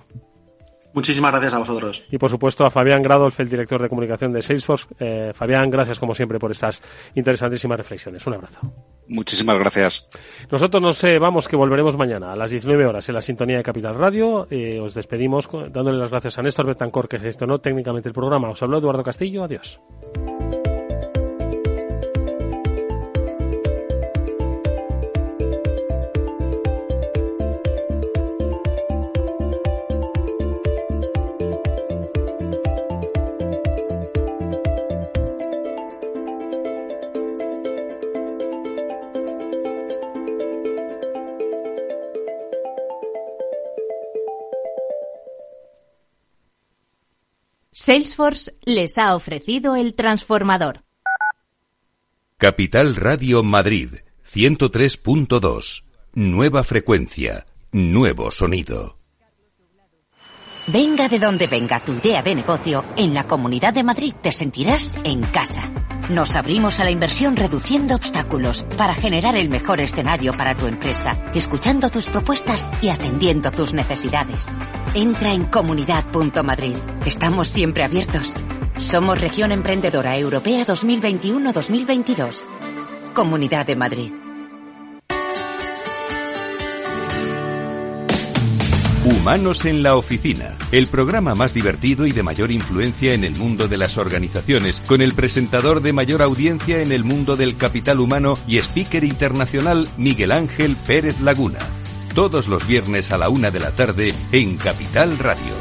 Muchísimas gracias a vosotros. Y por supuesto a Fabián Gradolf, el director de comunicación de Salesforce. Eh, Fabián, gracias como siempre por estas interesantísimas reflexiones. Un abrazo. Muchísimas gracias. Nosotros nos eh, vamos, que volveremos mañana a las 19 horas en la sintonía de Capital Radio. Eh, os despedimos dándole las gracias a Néstor Betancor, que gestionó técnicamente el programa. Os habló Eduardo Castillo. Adiós. Salesforce les ha ofrecido el transformador. Capital Radio Madrid 103.2. Nueva frecuencia, nuevo sonido. Venga de donde venga tu idea de negocio, en la Comunidad de Madrid te sentirás en casa. Nos abrimos a la inversión reduciendo obstáculos para generar el mejor escenario para tu empresa, escuchando tus propuestas y atendiendo tus necesidades. Entra en comunidad.madrid. Estamos siempre abiertos. Somos Región Emprendedora Europea 2021-2022. Comunidad de Madrid. Humanos en la Oficina, el programa más divertido y de mayor influencia en el mundo de las organizaciones, con el presentador de mayor audiencia en el mundo del capital humano y speaker internacional Miguel Ángel Pérez Laguna. Todos los viernes a la una de la tarde en Capital Radio.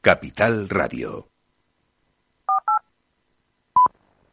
Capital Radio.